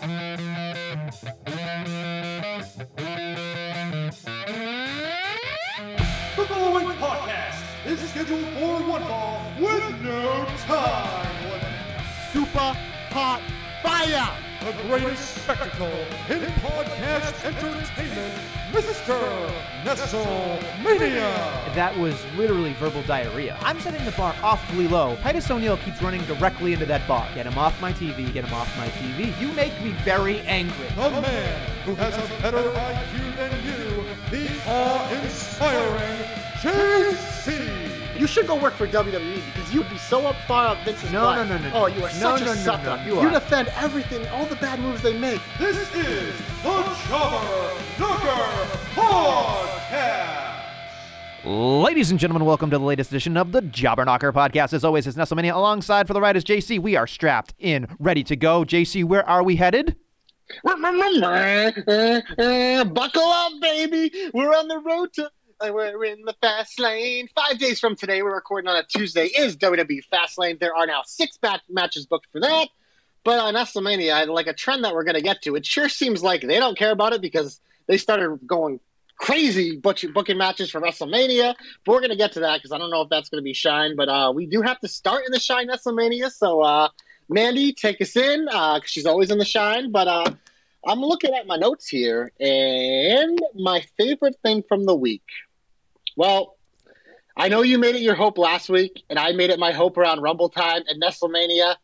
The following podcast is scheduled for one fall with no time limit. Super hot fire! The greatest spectacle in podcast entertainment, Mr. Nestlemania. That was literally verbal diarrhea. I'm setting the bar awfully low. Titus O'Neil keeps running directly into that bar. Get him off my TV, get him off my TV. You make me very angry. The man who has a better IQ than you, the awe-inspiring JC. You should go work for WWE because you'd be so up far up Vince's No, butt. no, no, no, Oh, you are No, such no, a no, sucker. no, you you defend everything, all the bad moves they make. This is the Jobber Knocker Podcast. Ladies and gentlemen, welcome to the latest edition of the Jobber Knocker podcast. As always, it's Nestlemania alongside for the ride is JC. We are strapped in, ready to go. JC, where are we headed? Buckle up, baby. We're on the road to. uh, We're in the fast lane. Five days from today, we're recording on a Tuesday, is WWE Fast Lane. There are now six bat- matches booked for that. But on WrestleMania, like a trend that we're going to get to, it sure seems like they don't care about it because they started going crazy booking matches for WrestleMania. But we're going to get to that because I don't know if that's going to be Shine. But uh, we do have to start in the Shine WrestleMania. So, uh, Mandy, take us in because she's always in the Shine. But uh, I'm looking at my notes here, and my favorite thing from the week. Well, I know you made it your hope last week, and I made it my hope around Rumble time and WrestleMania.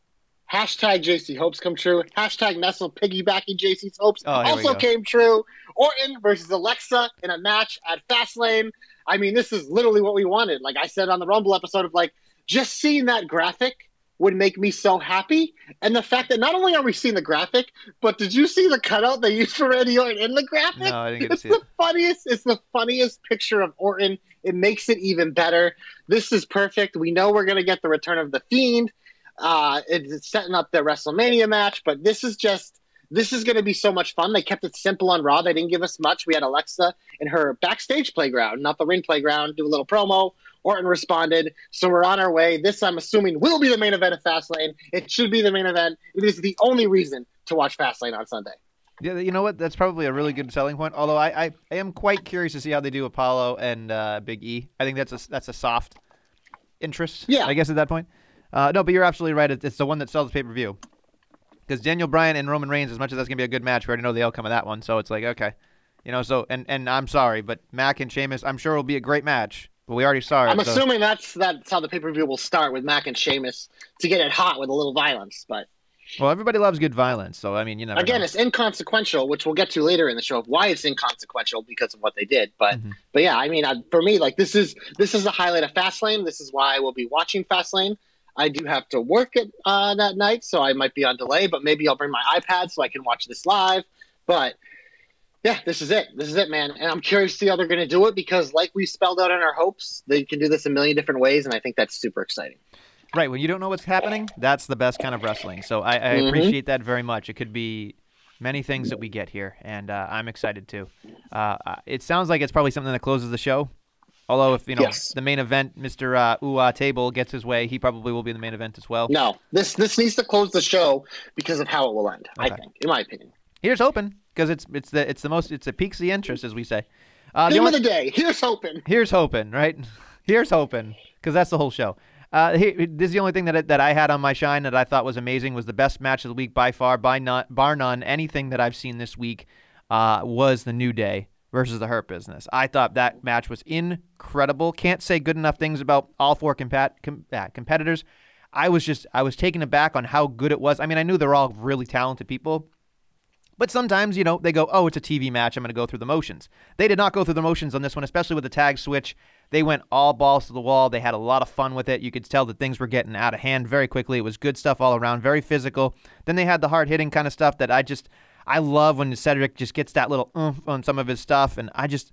Hashtag JC hopes come true. Hashtag Nestle piggybacking JC's hopes Oh, also came true. Orton versus Alexa in a match at Fastlane. I mean, this is literally what we wanted. Like I said on the Rumble episode of like, just seeing that graphic would make me so happy. And the fact that not only are we seeing the graphic, but did you see the cutout they used for Randy Orton in the graphic? No, I didn't get to see the it. funniest. It's the funniest picture of Orton. It makes it even better. This is perfect. We know we're gonna get the return of the Fiend. Uh, it's setting up the WrestleMania match, but this is just this is going to be so much fun. They kept it simple on Raw. They didn't give us much. We had Alexa in her backstage playground, not the ring playground, do a little promo. Orton responded, so we're on our way. This, I'm assuming, will be the main event of Fastlane. It should be the main event. It is the only reason to watch Fastlane on Sunday. Yeah, you know what? That's probably a really good selling point. Although I, I, I am quite curious to see how they do Apollo and uh, Big E. I think that's a that's a soft interest. Yeah. I guess at that point. Uh, no, but you're absolutely right. It's, it's the one that sells pay per view. Because Daniel Bryan and Roman Reigns, as much as that's gonna be a good match, we already know the outcome of that one. So it's like okay, you know. So and and I'm sorry, but Mac and Sheamus, I'm sure will be a great match. But we already saw it. I'm so- assuming that's that's how the pay per view will start with Mac and Sheamus to get it hot with a little violence. But Well, everybody loves good violence, so I mean, you never again, know. it's inconsequential, which we'll get to later in the show of why it's inconsequential because of what they did. But Mhm. but yeah, I mean, I, for me, like this is this is the highlight of Fastlane. This is why I will be watching Fastlane. I do have to work at uh, that night, so I might be on delay. But maybe I'll bring my iPad so I can watch this live. But yeah, this is it. This is it, man. And I'm curious to see how they're going to do it because, like we spelled out in our hopes, they can do this a million different ways, and I think that's super exciting. Right, when you don't know what's happening, that's the best kind of wrestling. So I, I Mhm. appreciate that very much. It could be many things that we get here, and uh, I'm excited too. Uh, uh, it sounds like it's probably something that closes the show. Although if you know Yes. the main event, Mr. Uh, Ooh Table gets his way, he probably will be in the main event as well. No, this this needs to close the show because of how it will end. I think, in my opinion. Here's hoping because it's it's the it's the most it's it piques the interest as we say. Uh, the only- of the day. Here's hoping. Here's hoping, right? Here's hoping, because that's the whole show. Uh, here, this is the only thing that I- that I had on my shine that I thought was amazing was the best match of the week by far, by none, bar none. Anything that I've seen this week uh, was the New Day versus the Hurt Business. I thought that match was incredible. Can't say good enough things about all four com- uh, competitors. I was just I was taken aback on how good it was. I mean, I knew they're all really talented people, but sometimes, you know, they go, oh, it's a TV match. I'm going to go through the motions. They did not go through the motions on this one, especially with the tag switch. They went all balls to the wall. They had a lot of fun with it. You could tell that things were getting out of hand very quickly. It was good stuff all around, very physical. Then they had the hard hitting kind of stuff that I just, I love when Cedric just gets that little oomph on some of his stuff. And I just,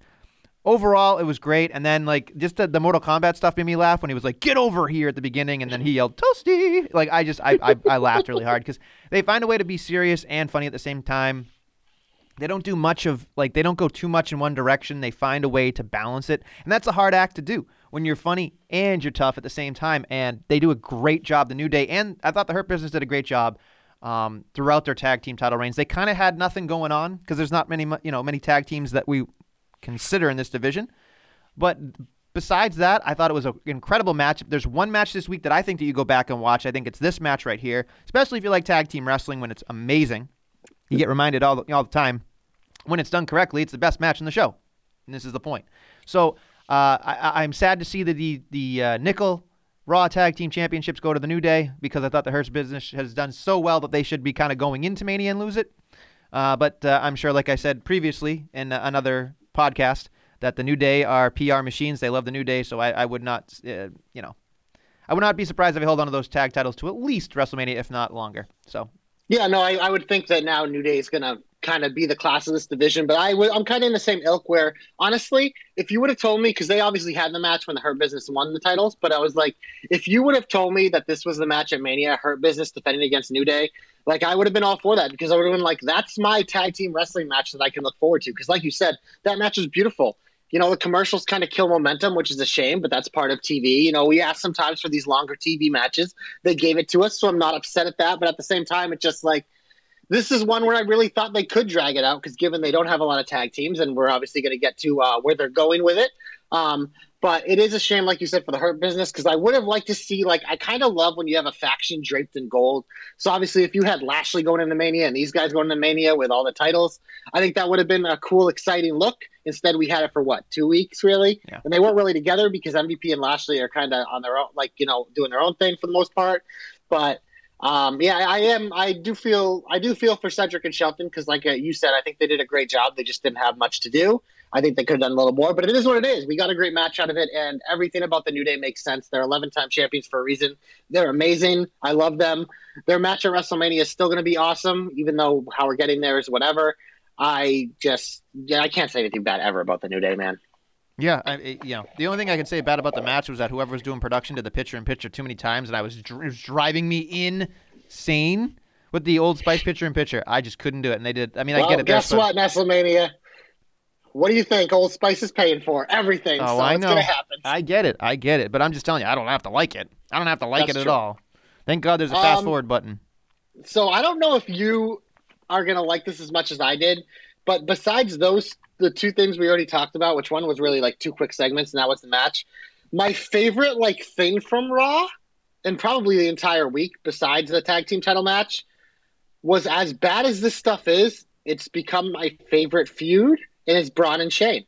overall, it was great. And then, like, just the, the Mortal Kombat stuff made me laugh when he was like, get over here at the beginning. And then he yelled, Toasty. Like, I just, I, I, I laughed really hard because they find a way to be serious and funny at the same time they don't do much of like they don't go too much in one direction they find a way to balance it and that's a hard act to do when you're funny and you're tough at the same time and they do a great job the new day and i thought the hurt business did a great job um, throughout their tag team title reigns. They kind of had nothing going on because there's not many you know many tag teams that we consider in this division. But besides that, I thought it was an incredible match. There's one match this week that I think that you go back and watch. I think it's this match right here, especially if you like tag team wrestling when it's amazing. You get reminded all the, all the time when it's done correctly, it's the best match in the show. And this is the point. So uh, I, am sad to see that the the uh, nickel Raw Tag Team Championships go to the New Day because I thought the Hurt Business has done so well that they should be kind of going into Mania and lose it. Uh, but uh, I'm sure, like I said previously in another podcast, that the New Day are PR machines. They love the New Day, so I, I would not, uh, you know, I would not be surprised if they hold on to those tag titles to at least WrestleMania, if not longer. So. Yeah, no, I, I would think that now New Day is going to kind of be the class of this division. But I w- I'm kind of in the same ilk where, honestly, if you would have told me, because they obviously had the match when the Hurt Business won the titles, but I was like, if you would have told me that this was the match at Mania, Hurt Business defending against New Day, like I would have been all for that because I would have been like, that's my tag team wrestling match that I can look forward to. Because, like you said, that match was beautiful. You know, the commercials kind of kill momentum, which is a shame, but that's part of TV. You know, we ask sometimes for these longer TV matches. They gave it to us, so I'm not upset at that. But at the same time, it just like this is one where I really thought they could drag it out because given they don't have a lot of tag teams, and we're obviously going to get to uh, where they're going with it. Um, but it is a shame, like you said, for the Hurt business because I would have liked to see like I kind of love when you have a faction draped in gold. So obviously, if you had Lashley going into Mania and these guys going into Mania with all the titles, I think that would have been a cool, exciting look. Instead, we had it for what two weeks really, yeah. and they weren't really together because MVP and Lashley are kind of on their own, like you know, doing their own thing for the most part. But um, yeah, I am. I do feel. I do feel for Cedric and Shelton because, like uh, you said, I think they did a great job. They just didn't have much to do. I think they could have done a little more, but it is what it is. We got a great match out of it, and everything about the New Day makes sense. They're 11 time champions for a reason. They're amazing. I love them. Their match at WrestleMania is still going to be awesome, even though how we're getting there is whatever. I just, yeah, I can't say anything bad ever about the New Day, man. Yeah, I, you know, the only thing I can say bad about the match was that whoever was doing production did the picture in picture too many times, and I was, dr- was driving me insane with the Old Spice picture in picture. I just couldn't do it, and they did. I mean, well, I get it. Guess there, what, WrestleMania? What do you think? Old Spice is paying for everything. Oh, so I know. I get it. I get it. But I'm just telling you, I don't have to like it. I don't have to like That's it true. at all. Thank God there's a fast Um, forward button. So I don't know if you are gonna like this as much as I did, but besides those, the two things we already talked about, which one was really like two quick segments, and that was the match. My favorite like thing from Raw, and probably the entire week, besides the tag team title match, was as bad as this stuff is. It's become my favorite feud, and it's Braun and Shane.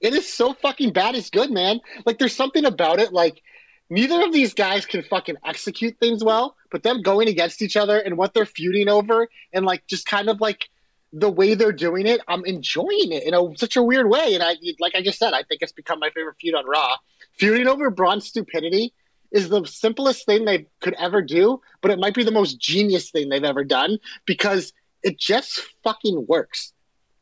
It is so fucking bad. It's good, man. Like there's something about it, like neither of these guys can fucking execute things well, but them going against each other and what they're feuding over and like just kind of like the way they're doing it, I'm enjoying it in a, such a weird way. And I, like I just said, I think it's become my favorite feud on Raw. Feuding over Braun's stupidity is the simplest thing they could ever do, but it might be the most genius thing they've ever done because it just fucking works.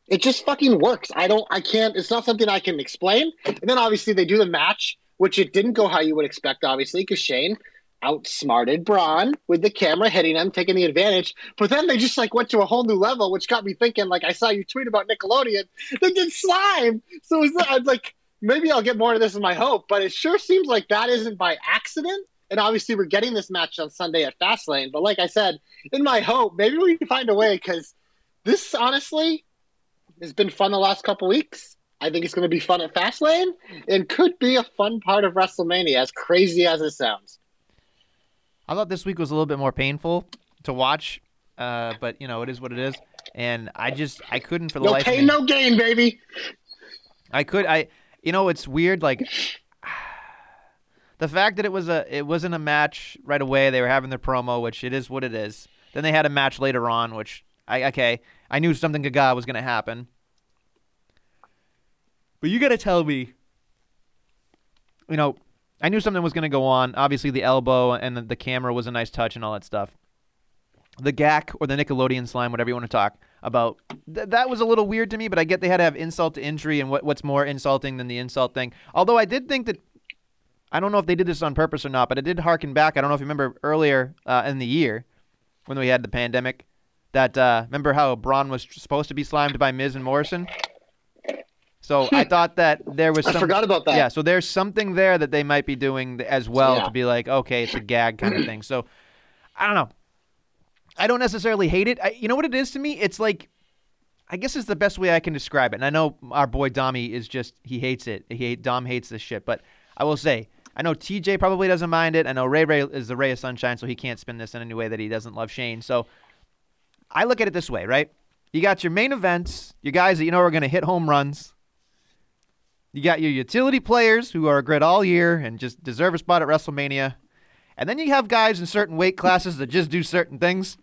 It just fucking works. I don't, I can't, it's not something I can explain. And then obviously they do the match, which it didn't go how you would expect, obviously, because Shane outsmarted Braun with the camera hitting him, taking the advantage. But then they just like went to a whole new level, which got me thinking. Like I saw you tweet about Nickelodeon, they did slime. So is that, I'm like, maybe I'll get more of this in my hope. But it sure seems like that isn't by accident. And obviously, we're getting this match on Sunday at Fastlane. But like I said, in my hope, maybe we can find a way because this honestly has been fun the last couple weeks. I think it's going to be fun at Fastlane and could be a fun part of WrestleMania, as crazy as it sounds. I thought this week was a little bit more painful to watch, uh, but you know it is what it is, and I just I couldn't for the No life pain, of me. no gain, baby. I could I you know it's weird like the fact that it was a it wasn't a match right away. They were having their promo, which it is what it is. Then they had a match later on, which I okay I knew something Gaga was gonna happen. But you gotta tell me, you know, I knew something was going to go on. Obviously, the elbow and the, the camera was a nice touch and all that stuff. The Gak or the Nickelodeon slime, whatever you want to talk about, th- that was a little weird to me. But I get they had to have insult to injury, and what, what's more insulting than the insult thing? Although I did think that I don't know if they did this on purpose or not, but it did harken back. I don't know if you remember earlier uh, in the year when we had the pandemic. That uh, remember how Braun was supposed to be slimed by Miz and Morrison. So I hmm. thought that there was I forgot about that. yeah, so there's something there that they might be doing as well Yeah. to be like, okay, it's a gag kind of thing. So I don't know. I don't necessarily hate it. I, you know what it is to me? It's like, I guess it's the best way I can describe it. And I know our boy Dommy is just he hates it. He hate, Dom hates this shit. But I will say, I know TJ probably doesn't mind it. I know Ray Ray is the ray of sunshine, so he can't spin this in any way that he doesn't love Shane. So I look at it this way, right? You got your main events, your guys that you know are going to hit home runs. You got your utility players who are great all year and just deserve a spot at WrestleMania. And then you have guys in certain weight classes that just do certain things.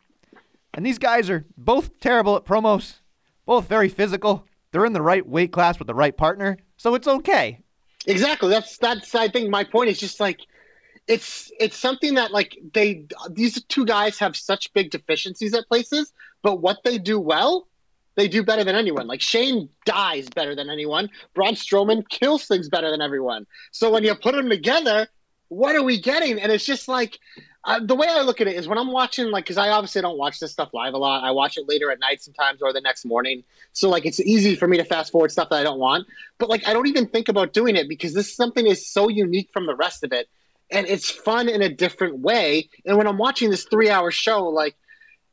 And these guys are both terrible at promos, both very physical. They're in the right weight class with the right partner, so it's okay. Exactly. That's that's. I think my point is just like it's it's something that like they these two guys have such big deficiencies at places, but what they do well, they do better than anyone. Like Shane dies better than anyone. Braun Strowman kills things better than everyone. So when you put them together, what are we getting? And it's just like uh, the way I look at it is when I'm watching, like, because I obviously don't watch this stuff live a lot. I watch it later at night sometimes or the next morning. So, like, it's easy for me to fast forward stuff that I don't want. But, like, I don't even think about doing it because this something is so unique from the rest of it. And it's fun in a different way. And when I'm watching this three hour show, like,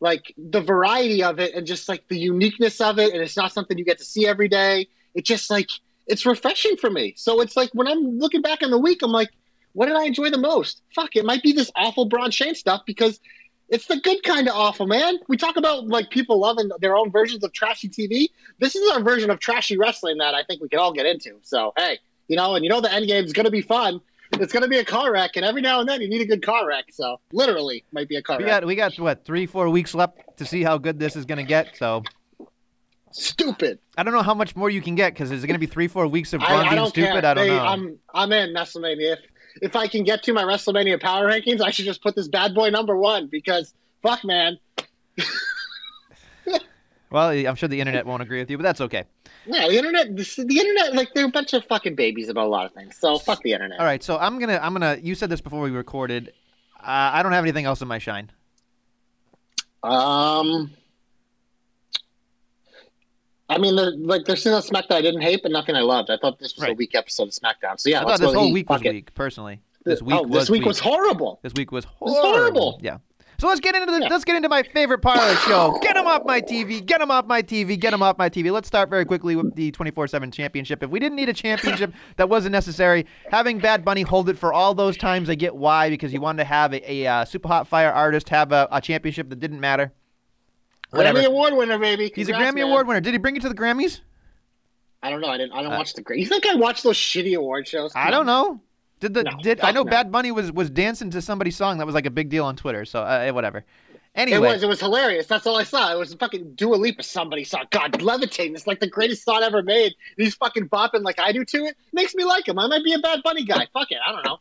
like the variety of it and just like the uniqueness of it, and it's not something you get to see every day. It just like it's refreshing for me. So it's like when I'm looking back on the week, I'm like, what did I enjoy the most? Fuck, it might be this awful Braun Shane stuff because it's the good kind of awful, man. We talk about like people loving their own versions of trashy TV. This is our version of trashy wrestling that I think we can all get into. So hey, you know, and you know the end game is going to be fun. It's going to be a car wreck, and every now and then you need a good car wreck. So literally, might be a car We wreck. got we got what three four weeks left to see how good this is going to get. So Stupid. I don't know how much more you can get because there's going to be three four weeks of I, Braun I being don't stupid. care. I don't They- know. I'm I'm in WrestleMania. If if I can get to my WrestleMania power rankings, I should just put this bad boy number one because fuck, man. well, I'm sure the internet won't agree with you, but that's okay. Yeah, the internet. The, internet, like they're a bunch of fucking babies about a lot of things. So fuck the internet. All right, so I'm gonna I'm gonna. You said this before we recorded. Uh, I don't have anything else in my shine. Um, I mean, the, like there's still a SmackDown I didn't hate, but nothing I loved. I thought this was a Right. weak episode of SmackDown. So yeah, I thought this whole week was it. weak. Personally, this week oh, was this week was horrible. This week was was horrible. horrible. Yeah. So let's get into the, Yeah. let's get into my favorite part of the show. Get him off my TV. Get him off my TV. Get him off my TV. Let's start very quickly with the 24/7 championship. If we didn't need a championship that wasn't necessary, having Bad Bunny hold it for all those times, I get why because you wanted to have a, a uh, super hot fire artist have a, a championship that didn't matter. Whatever. Grammy Award winner, baby. He's a Grammy man. Award winner. Did he bring it to the Grammys? I don't know. I didn't. I don't Uh, watch the. You think I watch those shitty award shows? I don't know. Did the No, did I know no. Bad Bunny was was dancing to somebody's song that was like a big deal on Twitter. So uh, whatever. It was. It was hilarious. That's all I saw. It was a fucking Dua Lipa. Somebody saw. God, levitating. It's like the greatest song ever made. He's fucking bopping like I do to it. Makes me like him. I might be a Bad Bunny guy. Fuck it. I don't know.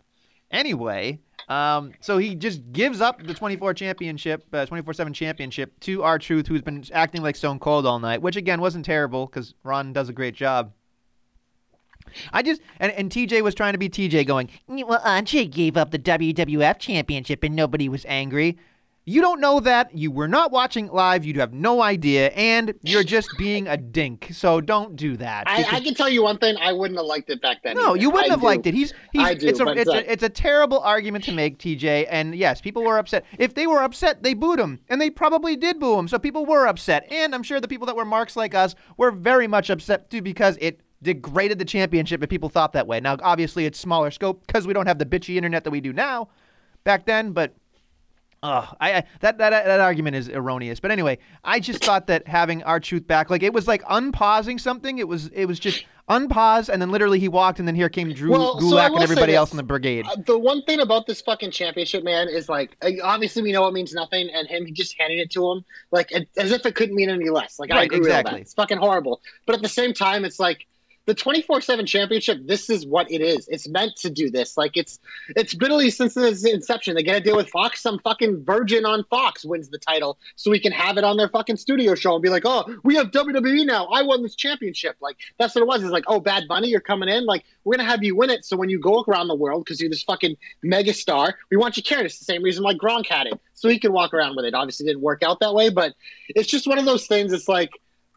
Anyway, um, so he just gives up the 24 championship, uh, 24/7 championship to R-Truth, who's been acting like Stone Cold all night, which again wasn't terrible because Ron does a great job. I just and, and TJ was trying to be TJ, going, "Well, Andre gave up the WWF championship and nobody was angry." You don't know that. You were not watching live. You have no idea, and you're just being a dink. So don't do that. I, I can tell you one thing. I wouldn't have liked it back then. No, either. you wouldn't I have do. liked it. He's he's I do, it's a it's uh, a it's a terrible argument to make, TJ. And yes, people were upset. If they were upset, they booed him, and they probably did boo him. So people were upset, and I'm sure the people that were marks like us were very much upset too because it degraded the championship if people thought that way. Now, obviously, it's smaller scope because we don't have the bitchy internet that we do now back then, but. Oh, I, I that, that that argument is erroneous. But anyway, I just thought that having R-Truth back, like it was like unpausing something. It was it was just unpause, and then literally he walked, and then here came Drew Well, Gulak will and everybody else in the brigade. Uh, the one thing about this fucking championship, man, is like uh, obviously we know it means nothing, and him just handing it to him like as if it couldn't mean any less. Like I Right, agree with that. It's fucking horrible. But at the same time, it's like the twenty four seven championship. This is what it is. It's meant to do this. Like it's it's literally since its inception. They get a deal with Fox. Some fucking virgin on Fox wins the title, so we can have it on their fucking studio show and be like, oh, we have WWE now. I won this championship. Like that's what it was. It's like, oh, Bad Bunny, you're coming in. Like we're gonna have you win it. So when you go around the world, because you're this fucking mega star, we want you carrying. It's the same reason like Gronk had it, so he can walk around with it. Obviously, didn't work out that way, but it's just one of those things. It's like.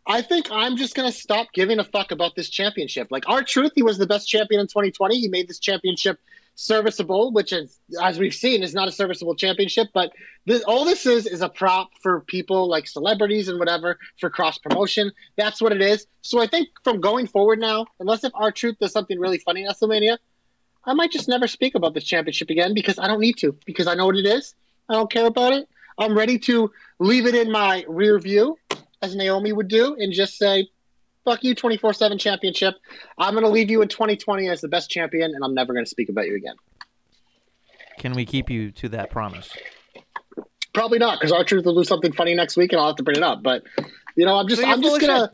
I think I'm just gonna stop giving a fuck about this championship. Like R-Truth, he was the best champion in 2020. He made this championship serviceable, which is, as we've seen, is not a serviceable championship. But this, all this is is a prop for people like celebrities and whatever for cross promotion. That's what it is. So I think from going forward now, unless if R-Truth does something really funny in WrestleMania, I might just never speak about this championship again because I don't need to because I know what it is. I don't care about it. I'm ready to leave it in my rear view, as Naomi would do, and just say, fuck you 24-7 championship. I'm going to leave you in 2020 as the best champion and i'm never going to speak about you again. Can we keep you to that promise? probably not because R-Truth will do something funny next week and i'll have to bring it up but you know i'm just So i'm just going to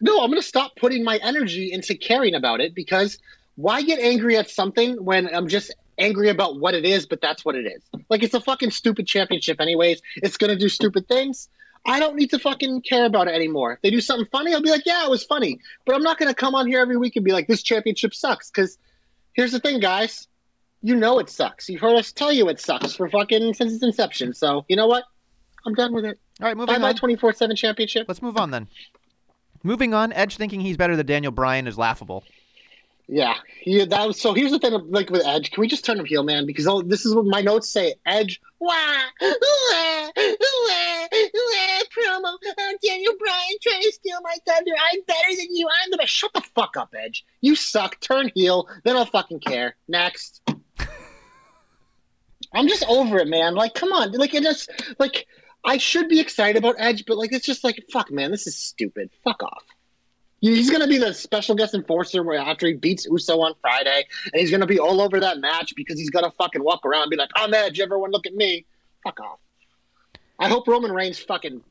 no i'm going to stop putting my energy into caring about it because why get angry at something when i'm just angry about what it is but that's what it is? Like it's a fucking stupid championship anyways. It's going to do stupid things I don't need to fucking care about it anymore. If they do something funny, I'll be like, yeah, it was funny. But I'm not going to come on here every week and be like, this championship sucks. Because here's the thing, guys. You know it sucks. You've heard us tell you it sucks for fucking since its inception. So you know what? I'm done with it. All right, Bye moving bye on. 24 7 championship. Let's move on then. Moving on, Edge thinking he's better than Daniel Bryan is laughable. Yeah. yeah that was, so here's the thing like with Edge. Can we just turn him heel, man? Because all, this is what my notes say Edge. Wah, wah, wah, wah, promo. Uh, Daniel Bryan trying to steal my thunder. I'm better than you. I'm the best. Shut the fuck up, Edge. You suck. Turn heel. Then I'll fucking care. Next. I'm just over it, man. Like, come on. Like, it just, like, I should be excited about Edge, but, like, it's just like, fuck, man. This is stupid. Fuck off. He's going to be the special guest enforcer where after he beats Uso on Friday, and he's going to be all over that match because he's going to fucking walk around and be like, I'm Edge, everyone look at me. Fuck off. I hope Roman Reigns fucking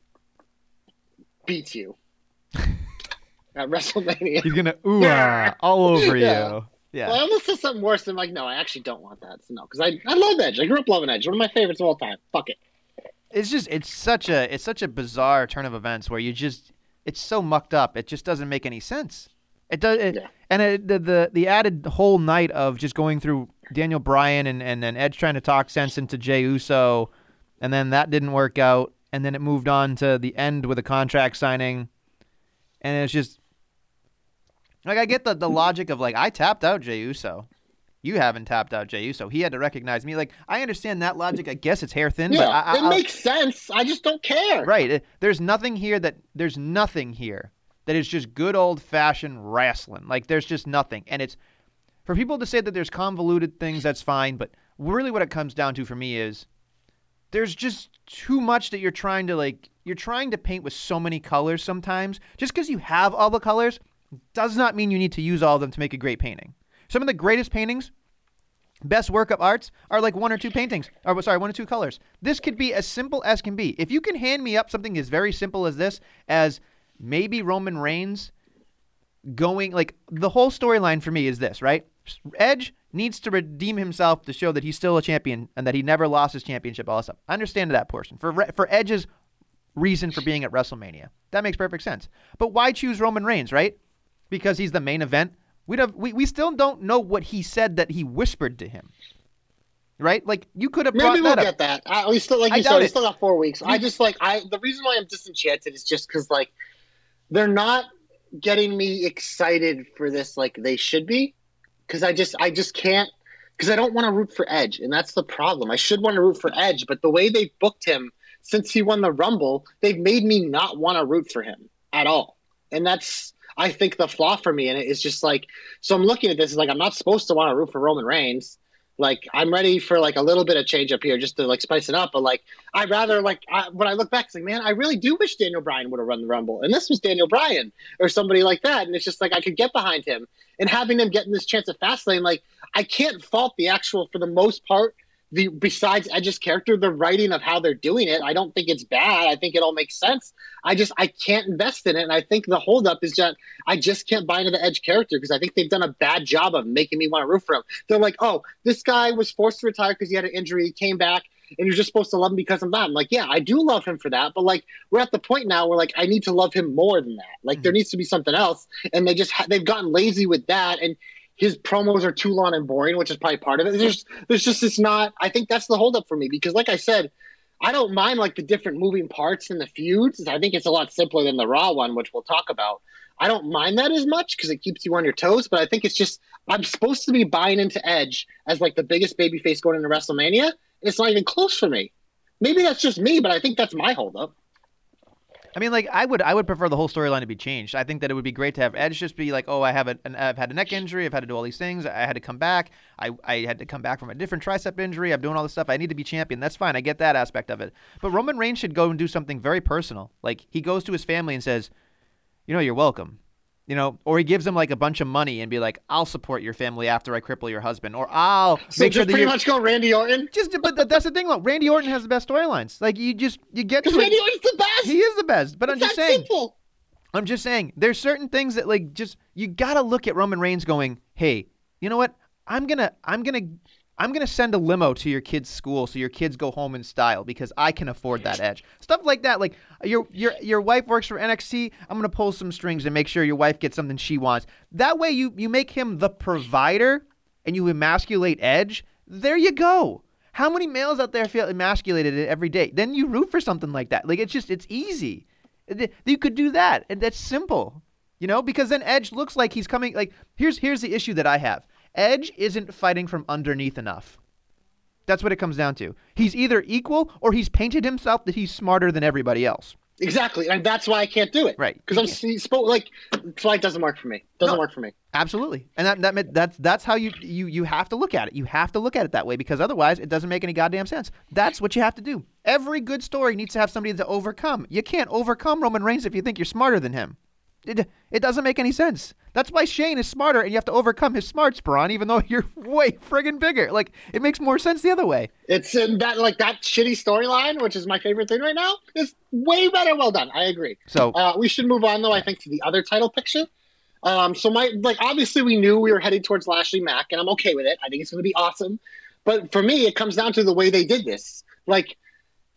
beats you at WrestleMania. He's gonna ooh ah, all over Yeah. you. Yeah. Well, I almost said something worse than like, no, I actually don't want that. So no, because I, I love Edge. I grew up loving Edge. One of my favorites of all time. Fuck it. it's just it's such a it's such a bizarre turn of events where you just it's so mucked up it just doesn't make any sense it does it, Yeah. and it, the, the the added whole night of just going through daniel bryan and, and then edge trying to talk sense into Jey Uso and then that didn't work out and then it moved on to the end with a contract signing and it's just like i get the, the logic of like i tapped out Jey Uso you haven't tapped out Jey Uso he had to recognize me like i understand that logic i guess it's hair thin Yeah, but I, I, it I'll- makes sense. I just don't care. Right. There's nothing here that there's nothing here that is just good old fashioned wrestling. Like there's just nothing. And it's for people to say that there's convoluted things, that's fine. But really, what it comes down to for me is there's just too much that you're trying to like. You're trying to paint with so many colors sometimes. Just because you have all the colors does not mean you need to use all of them to make a great painting. Some of the greatest paintings best work of arts are like one or two paintings. Or sorry one or two colors. This could be as simple as can be. If you can hand me up something as very simple as this as maybe roman reigns going like the whole storyline for me is this right? Edge needs to redeem himself to show that he's still a champion and that he never lost his championship. All this stuff i understand that portion. For for edge's reason for being at wrestlemania. That makes perfect sense. But why choose roman reigns right? Because he's the main event. We'd have, we, we still don't know what he said that he whispered to him. Right? Like you could have brought Maybe we'll get that. I, we still, like I you doubt said, we still got four weeks. I just like I. The reason why I'm disenchanted is just because like they're not getting me excited for this like they should be. Because I just, I just can't. Because I don't want to root for Edge, and that's the problem. I should want to root for Edge, but the way they've booked him since he won the Rumble, they've made me not want to root for him at all. And that's, I think, the flaw for me. And it is just like, so I'm looking at this like I'm not supposed to want to root for Roman Reigns. Like I'm ready for like a little bit of change up here just to like spice it up. But like I'd rather like I, when I look back, it's like man, I really do wish Daniel Bryan would have run the Rumble, and this was Daniel Bryan or somebody like that, and it's just like I could get behind him and having him getting this chance at Fastlane. Like I can't fault the actual for the most part. The besides Edge's character, the writing of how they're doing it, I don't think it's bad. I think it all makes sense. I just I can't invest in it, and I think the holdup is that I just can't buy into the Edge character because I think they've done a bad job of making me want to root for him. They're like, oh, this guy was forced to retire because he had an injury, he came back, and you're just supposed to love him because of that. I'm like, yeah, I do love him for that, but like we're at the point now where like I need to love him more than that. Like there mm. needs to be something else, and they just ha- they've gotten lazy with that, and his promos are too long and boring, which is probably part of it. There's there's just it's not. I think that's the holdup for me because, like I said. I don't mind like the different moving parts in the feuds. I think it's a lot simpler than the Raw one, which we'll talk about. I don't mind that as much because it keeps you on your toes. But I think it's just I'm supposed to be buying into Edge as like the biggest babyface going into WrestleMania, and it's not even close for me. Maybe that's just me, but I think that's my holdup. I mean, like I would, I would prefer the whole storyline to be changed. I think that it would be great to have Edge just be like, "Oh, I have a, an, I've had a neck injury. I've had to do all these things. I had to come back. I, I had to come back from a different tricep injury. I'm doing all this stuff. I need to be champion. That's fine. I get that aspect of it. But Roman Reigns should go and do something very personal. Like he goes to his family and says, "You know, you're welcome you know, or he gives them like a bunch of money and be like, "I'll support your family after I cripple your husband," or "I'll So make sure that pretty you much go Randy Orton just." But that's the thing, though. Randy Orton has the best storylines. Like you just you get to because Randy it. Orton's the best. He is the best. But I'm just saying. simple. I'm just saying. There's certain things that like just you gotta look at Roman Reigns going, "Hey, you know what? I'm gonna I'm gonna." I'm gonna send a limo to your kid's school so your kids go home in style because I can afford that edge. Stuff like that. Like your your your wife works for NXT. I'm gonna pull some strings and make sure your wife gets something she wants. That way you you make him the provider and you emasculate Edge. There you go. How many males out there feel emasculated every day? Then you root for something like that. Like it's just it's easy. You could do that, and that's simple. You know, because then Edge looks like he's coming. Like here's here's the issue that I have. Edge isn't fighting from underneath enough. That's what it comes down to. He's either equal or he's painted himself that he's smarter than everybody else. Exactly, and that's why I can't do it. Right. Because I'm spo- like, that's why it doesn't work for me. Doesn't No. work for me. Absolutely, and that, that that's that's how you you you have to look at it. You have to look at it that way because otherwise it doesn't make any goddamn sense. That's what you have to do. Every good story needs to have somebody to overcome. You can't overcome Roman Reigns if you think you're smarter than him. It, it doesn't make any sense. That's why Shane is smarter, and you have to overcome his smarts, Braun, even though you're way friggin' bigger. Like it makes more sense the other way. It's in that like that shitty storyline, which is my favorite thing right now. Is way better. Well done. I agree. So Uh, we should move on though. I think to the other title picture. Um, so my like obviously we knew we were heading towards Lashley Mack, and I'm okay with it. I think it's going to be awesome. But for me, it comes down to the way they did this. Like,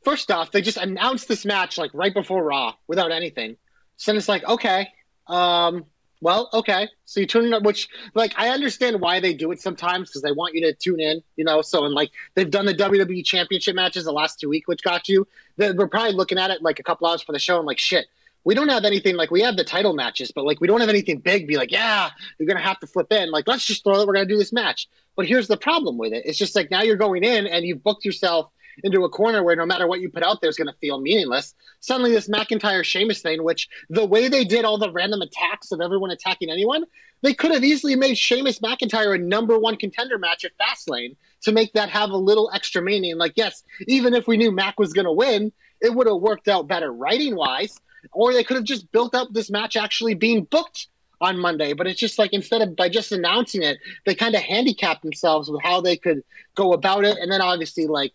first off, they just announced this match like right before Raw without anything. So then it's like, okay, um, well, okay. So you tune in, which like I understand why they do it sometimes because they want you to tune in, you know. So and like they've done the WWE Championship matches the last two weeks, which got you. They- We're probably looking at it like a couple hours for the show and like shit. We don't have anything like we have the title matches, but like we don't have anything big. Be like, yeah, you're gonna have to flip in. Like, let's just throw it. We're gonna do this match. But here's the problem with it. It's just like now you're going in and you've booked yourself into a corner where no matter what you put out there is going to feel meaningless. Suddenly, this McIntyre Sheamus thing, which the way they did all the random attacks of everyone attacking anyone, they could have easily made Sheamus McIntyre a number one contender match at Fastlane to make that have a little extra meaning. Like, yes, even if we knew Mac was going to win, it would have worked out better writing wise. Or they could have just built up this match actually being booked on Monday. But it's just like instead of by just announcing it, they kind of handicapped themselves with how they could go about it. And then obviously, like,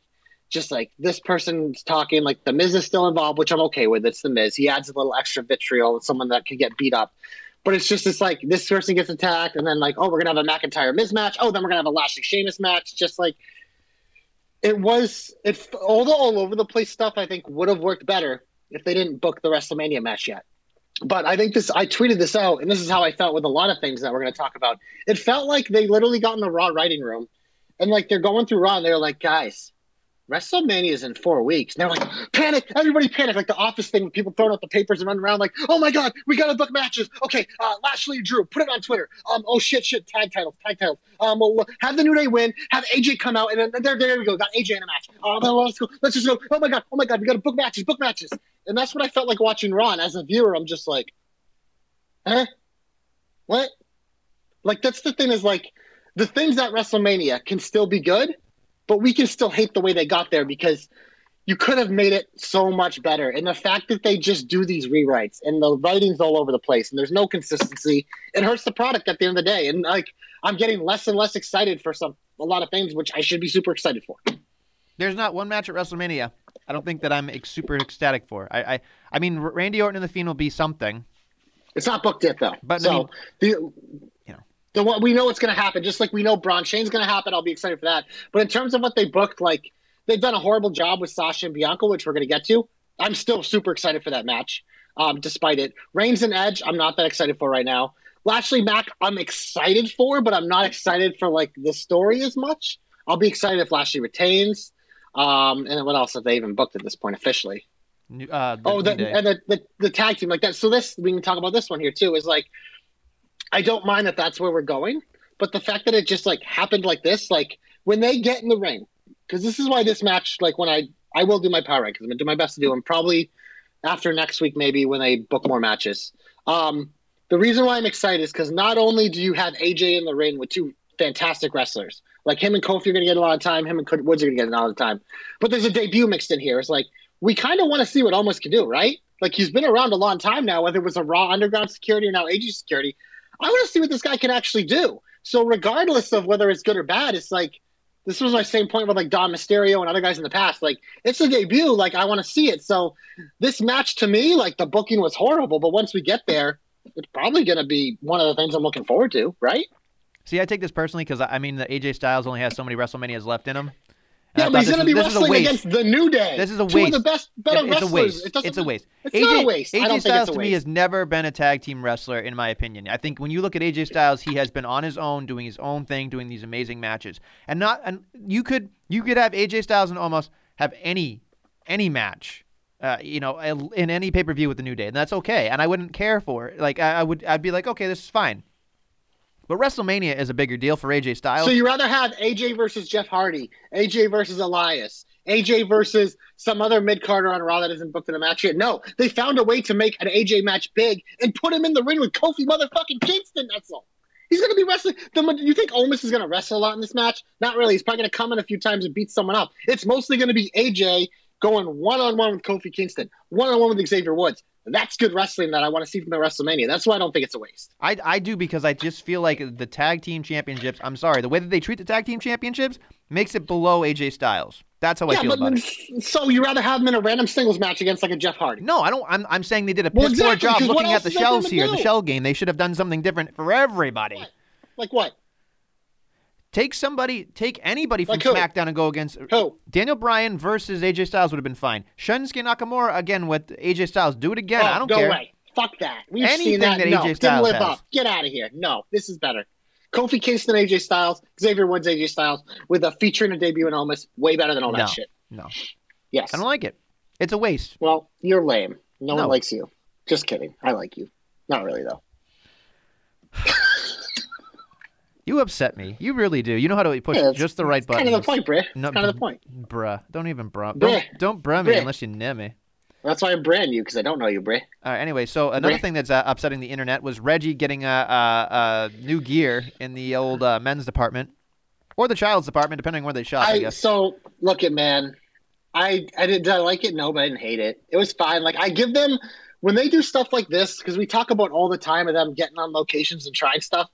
just like this person's talking, like the Miz is still involved, which I'm okay with. It's the Miz. He adds a little extra vitriol someone that could get beat up. But it's just it's like this person gets attacked, and then like, oh, we're gonna have a McIntyre Miz match. Oh, then we're gonna have a Lashley Sheamus match. Just like it was, it all the all over the place stuff. I think would have worked better if they didn't book the WrestleMania match yet. But I think this, I tweeted this out, and this is how I felt with a lot of things that we're to talk about. It felt like they literally got in the Raw writing room, and like they're going through Raw, and they're like, guys, WrestleMania is in four weeks. They're like, panic, everybody panic, like the office thing with people throwing out the papers and running around like, oh my God, we got to book matches. Okay, uh, Lashley Drew, put it on Twitter. Um, oh shit, shit, tag titles, tag titles. Um, have the New Day win, have AJ come out, and then there, there we go, got AJ in a match. Um, let's go, let's just go. Oh my God, oh my God, we got to book matches, book matches. And that's what I felt like watching Ron as a viewer, I'm just like, huh? What? Like that's the thing is like the things at WrestleMania can still be good, but we can still hate the way they got there because you could have made it so much better. And the fact that they just do these rewrites and the writing's all over the place and there's no consistency, it hurts the product at the end of the day. And like I'm getting less and less excited for some a lot of things which I should be super excited for. There's not one match at WrestleMania. I don't think that I'm ex- super ecstatic for. I, I, I mean, Randy Orton and the Fiend will be something. It's not booked yet though. But, I mean, the. The what we know what's going to happen. Just like we know Braun Shane's going to happen, I'll be excited for that. But in terms of what they booked, like they've done a horrible job with Sasha and Bianca, which we're going to get to. I'm still super excited for that match, um, despite it. Reigns and Edge, I'm not that excited for right now. Lashley Mack, I'm excited for, but I'm not excited for like the story as much. I'll be excited if Lashley retains. Um, and what else have they even booked at this point officially? Uh, the Oh, the, and the, the the tag team like that. So this we can talk about this one here too. Is like, I don't mind that that's where we're going, but the fact that it just like happened like this, like when they get in the ring, because this is why this match, like when I I will do my power because I'm gonna do my best to do them probably after next week maybe when they book more matches. Um, the reason why I'm excited is because not only do you have AJ in the ring with two fantastic wrestlers, like him and Kofi are gonna get a lot of time, him and Woods are gonna get a lot of time, but there's a debut mixed in here. It's like we kind of want to see what Omos can do, right? Like he's been around a long time now, whether it was a Raw Underground security or now AJ security. I want to see what this guy can actually do. So regardless of whether it's good or bad, it's like this was my same point with like Dom Mysterio and other guys in the past. Like it's a debut, like I want to see it. So this match to me, like the booking was horrible, but once we get there, it's probably going to be one of the things I'm looking forward to, right? See, I take this personally because I mean the AJ Styles only has so many WrestleManias left in him. Yeah, but he's going to be was- this is a wrestling against the New Day. This is a Two of waste. the best, better It- it's a wrestlers. waste. It it's a waste. It's AJ, not a waste. I AJ Styles a to me has never been a tag team wrestler, in my opinion. I think when you look at AJ Styles, he has been on his own, doing his own thing, doing these amazing matches, and not and you could you could have AJ Styles and almost have any any match. Uh, you know, in any pay per view with the New Day, and that's okay, and I wouldn't care for it. Like I, I would, I'd be like, okay, this is fine. But WrestleMania is a bigger deal for AJ Styles. So you rather have AJ versus Jeff Hardy, AJ versus Elias, AJ versus some other mid carder on Raw that isn't booked in a match yet? No, they found a way to make an AJ match big and put him in the ring with Kofi motherfucking Kingston. That's all. He's going to be wrestling. The, you think Omos is going to wrestle a lot in this match? Not really. He's probably going to come in a few times and beat someone up. It's mostly going to be AJ going one on one with Kofi Kingston, one on one with Xavier Woods. That's good wrestling that I want to see from the WrestleMania. That's why I don't think it's a waste. I, I do because I just feel like the tag team championships. I'm sorry, the way that they treat the tag team championships makes it below AJ Styles. That's how I yeah, feel but about it. so you rather have him in a random singles match against like a Jeff Hardy? No, I don't. I'm, I'm saying they did a Well, piss poor exactly, job looking at the shells them here, the shell game. They should have done something different for everybody. What? Like what? Take somebody, take anybody from Like? SmackDown and go against Who? Daniel Bryan versus AJ Styles would have been fine. Shinsuke Nakamura again with AJ Styles. Do it again. oh, I don't care. go care. away. Fuck that. We've Anything seen that. that no, AJ didn't live has. up. Get out of here. No, this is better. Kofi Kingston, AJ Styles, Xavier Woods, AJ Styles, with a feature and a debut in Omos, way better than all No. that shit. No, Yes. I don't like it. It's a waste. well, you're lame. No, No. one likes you. Just kidding. I like you. Not really though. You upset me. You really do. You know how to push Yeah, just the right button. kind of the point. It's No, kind of the point. Bruh. Don't even bruh. Bruh. Don't, don't bruh me Bruh. unless you know me. That's why I'm brand you because I don't know you, Bri. All right. Anyway, so another Bruh. thing that's uh, upsetting the internet was Reggie getting a, a, a new gear in the old uh, men's department or the child's department, depending on where they shop. I, I guess. so look at man. I I did, did I like it? No, but I didn't hate it. It was fine. Like I give them when they do stuff like this because we talk about all the time of them getting on locations and trying stuff.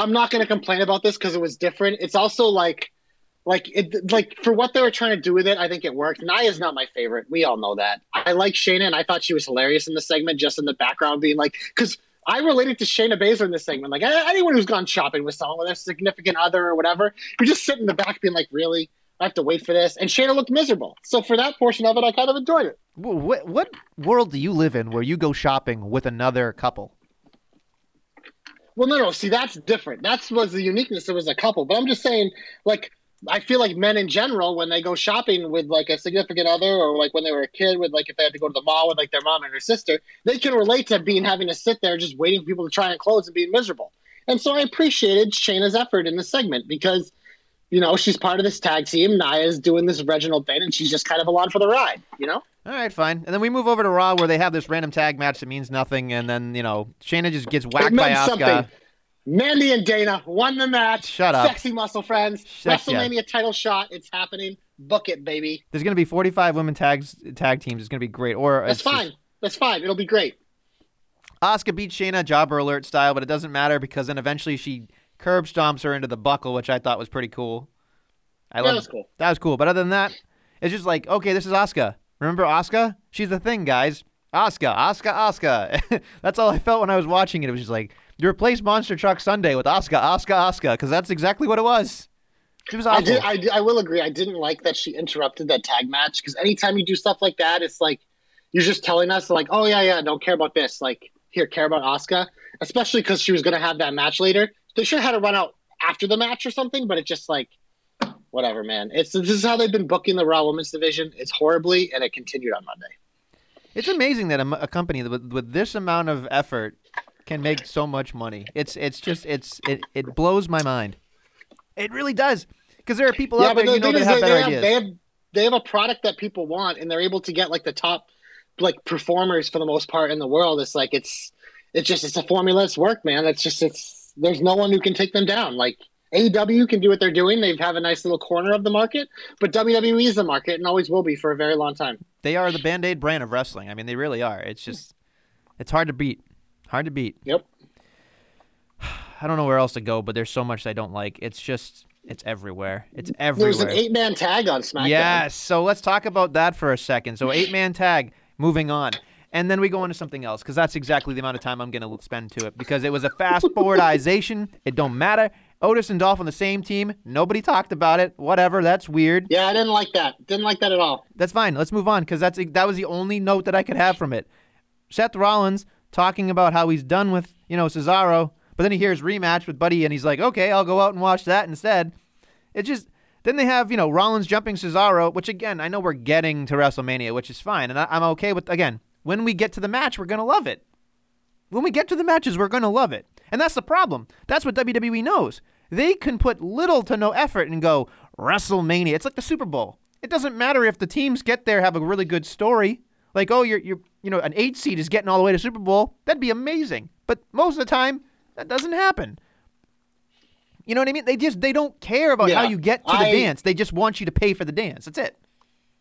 I'm not going to complain about this because it was different. It's also like like it like for what they were trying to do with it. I think it worked. Nia's not my favorite. We all know that. I like Shayna and I thought she was hilarious in the segment, just in the background, being like because. I related to Shayna Baszler in this segment. Like anyone who's gone shopping with someone, it's a significant other or whatever, you just sit in the back being like, really? I have to wait for this. And Shayna looked miserable. So for that portion of it, I kind of enjoyed it. What, what world do you live in where you go shopping with another couple? Well, no, no. See, that's different. That's was the uniqueness. It was a couple. But I'm just saying, like, I feel like men in general, when they go shopping with like a significant other, or like when they were a kid, with like if they had to go to the mall with like their mom and her sister, they can relate to being having to sit there just waiting for people to try on clothes and being miserable. And so I appreciated Shayna's effort in this segment because, you know, she's part of this tag team. Nia's doing this Reginald thing, and she's just kind of along for the ride. You know. All right, fine. And then we move over to Raw where they have this random tag match that means nothing, and then you know Shayna just gets whacked by Asuka. something. Mandy and Dana won the match. Shut up. Sexy muscle friends. Shut- yeah. WrestleMania title shot. It's happening. Book it, baby. There's gonna be 45 women tags tag teams. It's gonna be great. Or That's it's just- fine. That's fine. It'll be great. Asuka beats Shayna jobber alert style, but it doesn't matter because then eventually she curb stomps her into the buckle, which I thought was pretty cool. I That was cool. That was cool. But other than that, it's just like, okay, this is Asuka. Remember Asuka? She's the thing, guys. Asuka, Asuka, Asuka. that's all I felt when I was watching it. It was just like, you replace Monster Truck Sunday with Asuka, Asuka, Asuka, because that's exactly what it was. It was I awful. did. I, did- I will agree. I didn't like that she interrupted that tag match because anytime you do stuff like that, it's like you're just telling us like, oh yeah, yeah, don't care about this. Like here, care about Asuka, especially because she was going to have that match later. They should have had her run out after the match or something. But it just like whatever, man. It's this is how they've been booking the Raw Women's division. It's horribly, and it continued on Monday. It's amazing that a company with, with this amount of effort can make so much money. It's it's just it's it, it blows my mind. It really does because there are people out there the you know that have they, better they have, ideas. they have they have a product that people want, and they're able to get like the top like performers for the most part in the world. It's like it's it's just it's a formula. It's work, man. It's just it's there's no one who can take them down. Like AEW can do what they're doing. They have a nice little corner of the market, but WWE is the market and always will be for a very long time. They are the band aid brand of wrestling. I mean, they really are. It's just it's hard to beat. Hard to beat. Yep. I don't know where else to go, but there's so much I don't like. It's just it's everywhere. It's everywhere. There's an eight man tag on SmackDown. Yes. So let's talk about that for a second. So eight man tag. Moving on. And then we go into something else because that's exactly the amount of time I'm going to spend to it because it was a fast forwardization. It don't matter. Otis and Dolph on the same team. Nobody talked about it. Whatever. That's weird. Yeah, I didn't like that. Didn't like that at all. That's fine. Let's move on because that's that was the only note that I could have from it. Seth Rollins talking about how he's done with you know Cesaro, but then he hears rematch with Buddy and he's like, okay, I'll go out and watch that instead. It just then they have you know Rollins jumping Cesaro, which again I know we're getting to WrestleMania, which is fine, and I, I'm okay with again when we get to the match we're gonna love it. When we get to the matches we're gonna love it, and that's the problem. That's what WWE knows. They can put little to no effort and go WrestleMania. It's like the Super Bowl. It doesn't matter if the teams get there have a really good story. Like, oh, you're you're you know an eight seed is getting all the way to Super Bowl. That'd be amazing. But most of the time, that doesn't happen. You know what I mean? They just they don't care about how you get to the I- dance. They just want you to pay for the dance. That's it.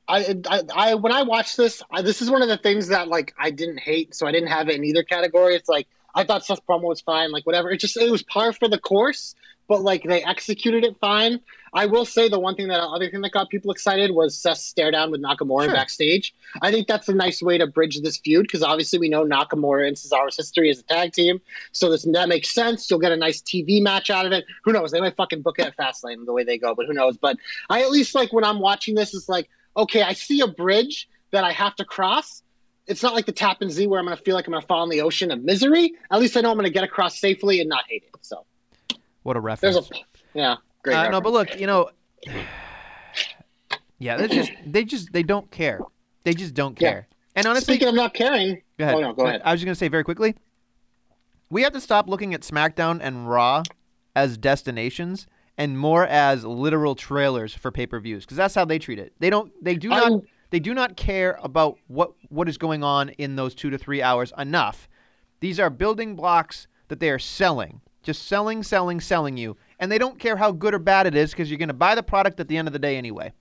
I, I, I when I watched this, I, this is one of the things that like I didn't hate, so I didn't have it in either category. It's like I thought Seth promo was fine, like whatever. It just it was par for the course, but like they executed it fine. I will say the one thing that other thing that got people excited was Seth's stare down with Nakamura Sure. backstage. I think that's a nice way to bridge this feud because obviously we know Nakamura and Cesaro's history as a tag team, so this that makes sense. You'll get a nice TV match out of it. Who knows? They might fucking book it at Fastlane the way they go, but who knows? But I at least like when I'm watching this, it's like okay, I see a bridge that I have to cross. It's not like the tap and Z where I'm going to feel like I'm going to fall in the ocean of misery. At least I know I'm going to get across safely and not hate it. So What a there's reference. a yeah, great. Uh, no, but look, you know, yeah, they just they just they don't care. They just don't Yeah. care. And honestly, speaking of not caring, Go ahead. oh no, go ahead. I was just gonna say very quickly. We have to stop looking at SmackDown and Raw as destinations and more as literal trailers for pay-per-views because that's how they treat it. They don't. They do not. I'm- They do not care about what what is going on in those two to three hours enough. These are building blocks that they are selling, just selling, selling, selling you, and they don't care how good or bad it is because you're gonna buy the product at the end of the day anyway.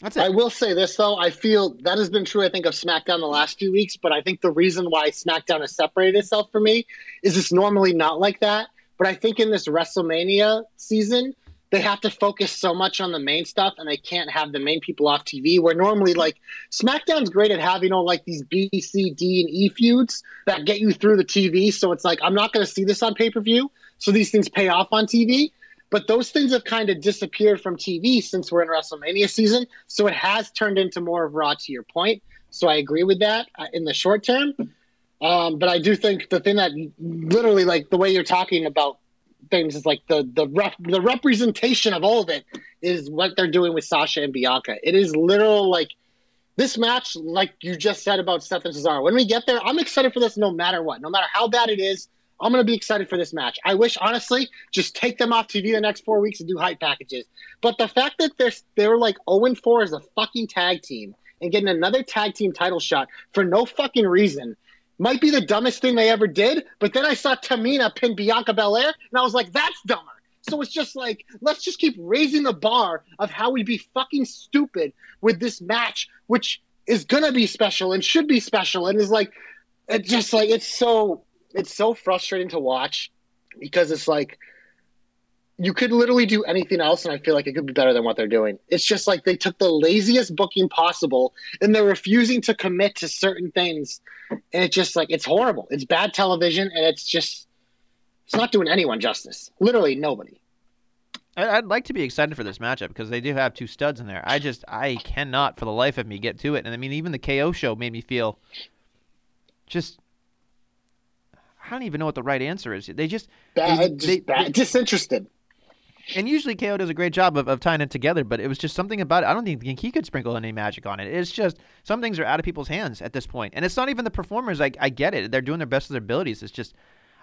That's it. I will say this though, I feel that has been true. I think of SmackDown the last few weeks, but I think the reason why SmackDown has separated itself for me is it's normally not like that. But I think in this WrestleMania season, they have to focus so much on the main stuff, and they can't have the main people off TV. Where normally, like SmackDown's great at having all like these B, C, D, and E feuds that get you through the TV. So it's like I'm not going to see this on pay per view, so these things pay off on TV. But those things have kind of disappeared from TV since we're in WrestleMania season. So it has turned into more of Raw, to your point. So I agree with that uh, in the short term. Um, but I do think the thing that literally, like the way you're talking about things, is like the the rep, the representation of all of it is what they're doing with Sasha and Bianca. It is literal like this match, like you just said about Seth and Cesaro. When we get there, I'm excited for this no matter what, no matter how bad it is. I'm gonna be excited for this match. I wish, honestly, just take them off TV the next four weeks and do hype packages. But the fact that they're they're like 0 4 as a fucking tag team and getting another tag team title shot for no fucking reason might be the dumbest thing they ever did. But then I saw Tamina pin Bianca Belair, and I was like, that's dumber. So it's just like, let's just keep raising the bar of how we'd be fucking stupid with this match, which is gonna be special and should be special, and is like, it's just like it's so it's so frustrating to watch because it's like you could literally do anything else and i feel like it could be better than what they're doing it's just like they took the laziest booking possible and they're refusing to commit to certain things and it's just like it's horrible it's bad television and it's just it's not doing anyone justice literally nobody I'd like to be excited for this matchup because they do have two studs in there. I just I cannot for the life of me get to it. And I mean, even the KO show made me feel just I don't even know what the right answer is. They just bad they, just they- bad disinterested And usually KO does a great job of, of tying it together, but it was just something about it. I don't think he could sprinkle any magic on it. It's just some things are out of people's hands at this point. and it's not even the performers. I, I get it; they're doing their best of their abilities. It's just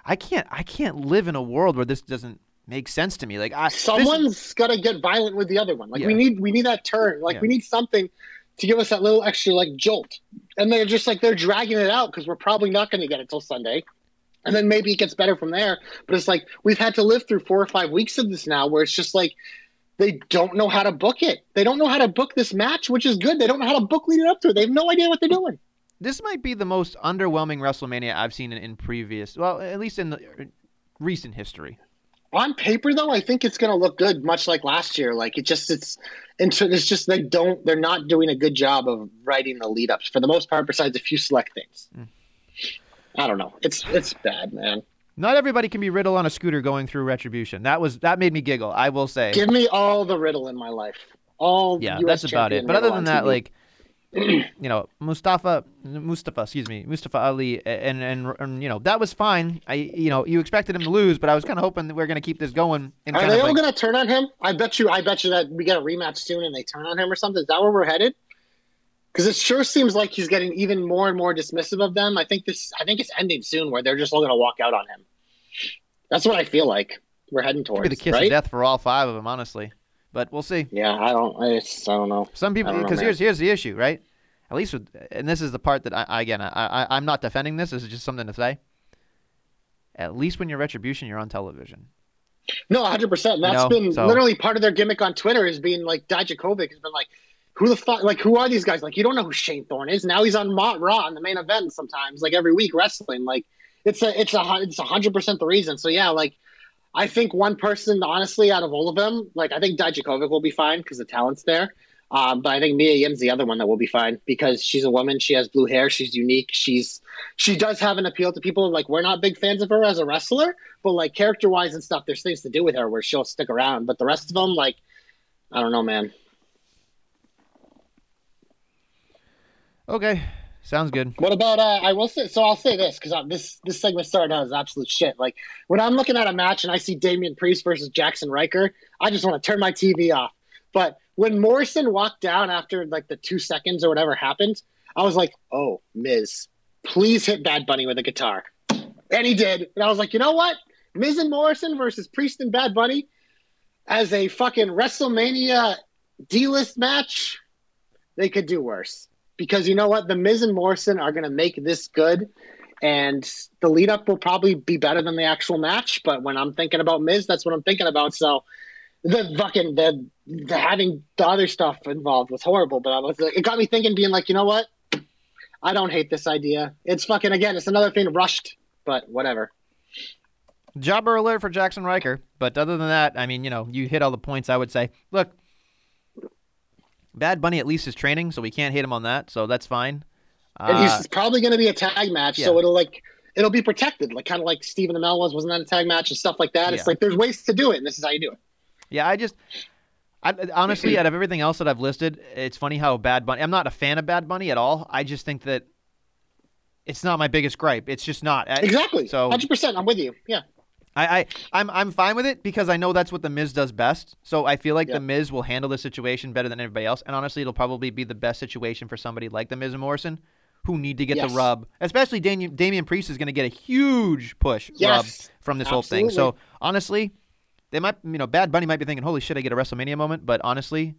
I can't I can't live in a world where this doesn't make sense to me. Like I, someone's got to get violent with the other one. Like Yeah. we need we need that turn. Like Yeah. we need something to give us that little extra like jolt. And they're just like they're dragging it out because we're probably not going to get it till Sunday. And then maybe it gets better from there. But it's like we've had to live through four or five weeks of this now, where it's just like they don't know how to book it. They don't know how to book this match, which is good. They don't know how to book leading up to it. They have no idea what they're doing. this might be the most underwhelming WrestleMania I've seen in, in previous, well, at least in the uh, recent history. on paper though i think it's going to look good much like last year like it just it's it's just they don't they're not doing a good job of writing the lead ups for the most part besides a few select things Mm. I don't know it's it's bad man Not everybody can be Riddle on a scooter going through Retribution. That was that made me giggle. I will say. give me all the riddle in my life all yeah, US that's about it. But other than that, TV. like, you know, Mustafa, Mustafa, excuse me, Mustafa Ali, and, and and you know that was fine. I, you know, you expected him to lose, but I was kind of hoping that we are going to keep this going. And are kind they all like, going to turn on him i bet you i bet you that we get a rematch soon and they turn on him or something is that where we're headed because it sure seems like he's getting even more and more dismissive of them i think this i think it's ending soon where they're just all going to walk out on him that's what i feel like we're heading towards be the kiss right? of death for all five of them, honestly. But we'll see. Yeah, I don't. I, just, I don't know. Some people, I don't know, because here's here's the issue, right? At least with, and this is the part that I, I again, I, I I'm not defending this. This is just something to say. At least when you're Retribution, you're on television. No, 100. percent That's know, been so- literally part of their gimmick on Twitter is being like Dijakovic has been like, who the fuck? Like, who are these guys? Like, you don't know who Shane Thorne is. Now he's on Mont Raw in the main event sometimes, like every week wrestling. Like, it's a it's a it's a hundred percent the reason. So yeah, like. I think one person, honestly, out of all of them, like I think Dijakovic will be fine because the talent's there. Um, but I think Mia Yim's the other one that will be fine because she's a woman. She has blue hair. She's unique. She's she does have an appeal to people. Like we're not big fans of her as a wrestler, but like character wise and stuff, there's things to do with her where she'll stick around. But the rest of them, like, I don't know, man. Okay, sounds good. What about? Uh, I will say. So I'll say this because this this segment started out as absolute shit. Like when I'm looking at a match and I see Damian Priest versus Jaxson Ryker, I just want to turn my TV off. But when Morrison walked down after like the two seconds or whatever happened, I was like, "Oh, Miz, please hit Bad Bunny with a guitar," and he did. And I was like, "You know what? Miz and Morrison versus Priest and Bad Bunny as a fucking WrestleMania D-list match, they could do worse." Because you know what? The Miz and Morrison are going to make this good, and the lead up will probably be better than the actual match. But when I'm thinking about Miz, that's what I'm thinking about. So the fucking the, the having the other stuff involved was horrible. But I was it got me thinking, being like, you know what? I don't hate this idea. It's fucking again. It's another thing rushed, but whatever. Jobber alert for Jaxson Ryker. But other than that, I mean, you know, you hit all the points. I would say. Look, Bad Bunny at least is training, so we can't hate him on that. So that's fine. and Uh, he's probably going to be a tag match, so it'll like it'll be protected, like kind of like Stephen Amell was, wasn't that a tag match and stuff like that. It's like there's ways to do it, and this is how you do it. Yeah, I just, I, honestly, out of everything else that I've listed, it's funny how Bad Bunny. I'm not a fan of Bad Bunny at all. I just think that it's not my biggest gripe. It's just not. I- Exactly. So- hundred percent. I'm with you. Yeah. I, I, I'm, I'm fine with it because I know that's what the Miz does best. So I feel like Yeah. the Miz will handle the situation better than everybody else. And honestly, it'll probably be the best situation for somebody like the Miz and Morrison, who need to get Yes. the rub. Especially Damian, Damian Priest is going to get a huge push rub from this whole thing. So honestly, they might, you know, Bad Bunny might be thinking, "Holy shit, I get a WrestleMania moment." But honestly,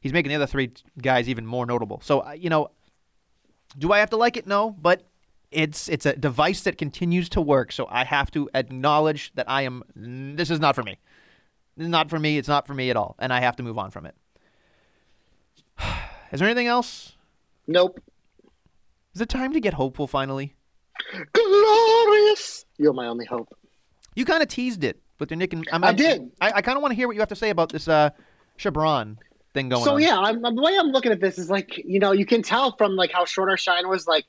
he's making the other three guys even more notable. So uh, you know, do I have to like it? No, but it's it's a device that continues to work. So I have to acknowledge that I am. This is not for me. Not for me. It's not for me at all, and I have to move on from it. Is there anything else? Nope. Is it time to get hopeful finally? Glorious. You're my only hope. You kind of teased it with your Nick and I'm, I I'm- did. I, I kind of want to hear what you have to say about this uh, Shabron thing going so on. So yeah, I'm, the way I'm looking at this is like you know you can tell from like how short our shine was. Like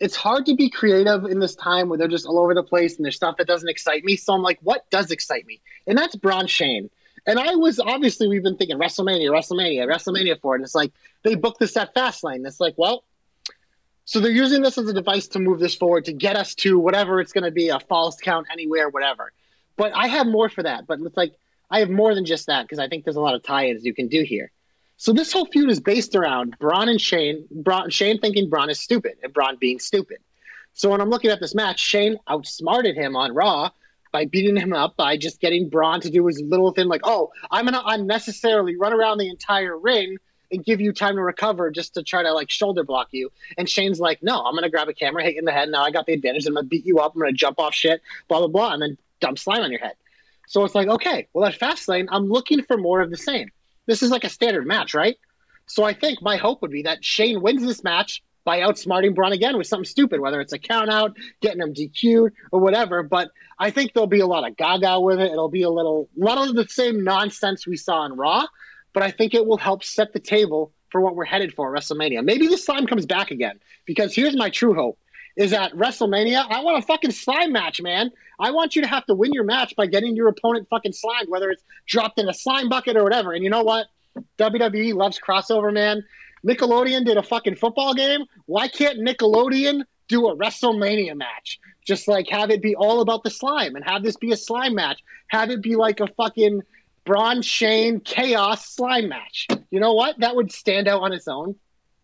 it's hard to be creative in this time where they're just all over the place and there's stuff that doesn't excite me. So I'm like, what does excite me? And that's Braun Shane. And I was obviously we've been thinking WrestleMania, WrestleMania, WrestleMania for it. And it's like they booked this at Fastlane. It's like, well, so they're using this as a device to move this forward to get us to whatever it's going to be, a false count anywhere, whatever. But I have more for that. But it's like I have more than just that because I think there's a lot of tie-ins you can do here. So this whole feud is based around Braun and Shane. Braun, Shane thinking Braun is stupid and Braun being stupid. So when I'm looking at this match, Shane outsmarted him on Raw by beating him up by just getting Braun to do his little thing like, oh, I'm gonna unnecessarily run around the entire ring and give you time to recover just to try to like shoulder block you. And Shane's like, no, I'm gonna grab a camera, hit you in the head. Now I got the advantage. I'm gonna beat you up. I'm gonna jump off shit, blah blah blah, and then dump slime on your head. So it's like, okay, well at Fastlane, I'm looking for more of the same. This is like a standard match, right? So I think my hope would be that Shane wins this match by outsmarting Braun again with something stupid, whether it's a count out, getting him DQ'd, or whatever. But I think there'll be a lot of gaga with it. It'll be a little, a lot of the same nonsense we saw in Raw, but I think it will help set the table for what we're headed for WrestleMania. Maybe the slime comes back again, because here's my true hope is at WrestleMania, I want a fucking slime match, man. I want you to have to win your match by getting your opponent fucking slimed, whether it's dropped in a slime bucket or whatever. And you know what? WWE loves crossover, man. Nickelodeon did a fucking football game. Why can't Nickelodeon do a WrestleMania match? Just like have it be all about the slime and have this be a slime match. Have it be like a fucking Braun Shane chaos slime match. You know what? That would stand out on its own.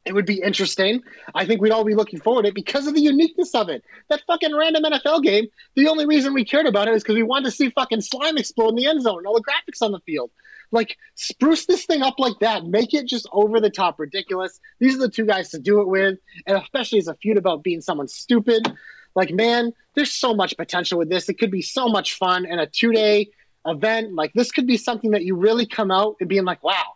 It would be interesting. I think we'd all be looking forward to it because of the uniqueness of it. That fucking random NFL game, the only reason we cared about it is because we wanted to see fucking slime explode in the end zone and all the graphics on the field. Like, spruce this thing up like that. Make it just over the top ridiculous. These are the two guys to do it with. And especially as a feud about being someone stupid. Like, man, there's so much potential with this. It could be so much fun and a two day event. Like, this could be something that you really come out and being like, wow,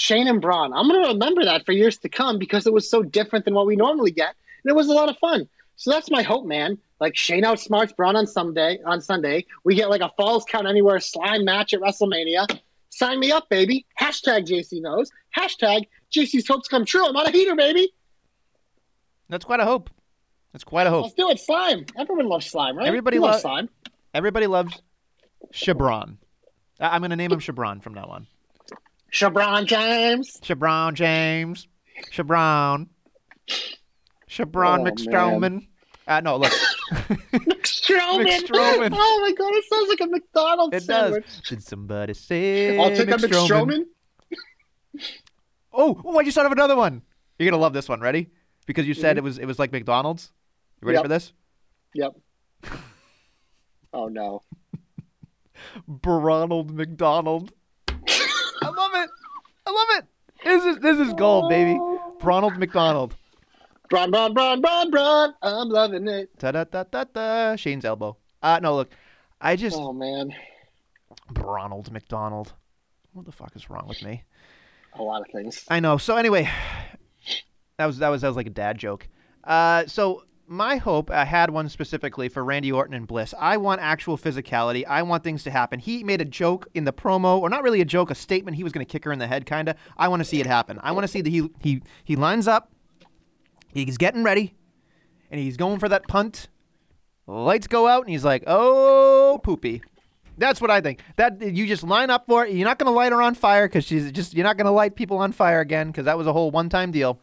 Shane and Braun. I'm going to remember that for years to come because it was so different than what we normally get. And it was a lot of fun. So that's my hope, man. Like Shane outsmarts Braun on Sunday. On Sunday, we get like a Falls Count Anywhere slime match at WrestleMania. Sign me up, baby. Hashtag JC knows. Hashtag JC's hopes come true. I'm on a heater, baby. That's quite a hope. That's quite a hope. Let's do it. Slime. Everyone loves slime, right? Everybody lo- slime. Everybody loves Shabron. I- I'm going to name him Shabron from now on. Shabron James. Shabron James. Shabron. Shabron Oh, McStrowman. Uh, no, look. McStrowman. McStrowman. Oh my god, it sounds like a McDonald's It does. sandwich. Did somebody say I'll take a McStrowman? McStrowman. Oh, oh, I just thought of another one. You're gonna love this one. Ready? Because you said it was it was like McDonald's. You ready Yep. for this? Yep. Oh no. Ronald McDonald. I love it. I love it. This is this is gold, baby. Ronald McDonald. Bron, Bron, Bron, Bron, Bron. I'm loving it. Ta da da da da. Shane's elbow. Uh no, look. I just Oh man. Ronald McDonald. What the fuck is wrong with me? A lot of things. I know. So anyway, that was that was that was like a dad joke. Uh, so my hope, I had one specifically for Randy Orton and Bliss. I want actual physicality. I want things to happen. He made a joke in the promo, or not really a joke, a statement. He was going to kick her in the head, kind of. I want to see it happen. I want to see that he he he lines up. He's getting ready, and he's going for that punt. Lights go out, and he's like, "Oh, poopy." That's what I think. That you just line up for it. You're not going to light her on fire because she's just. You're not going to light people on fire again because that was a whole one-time deal.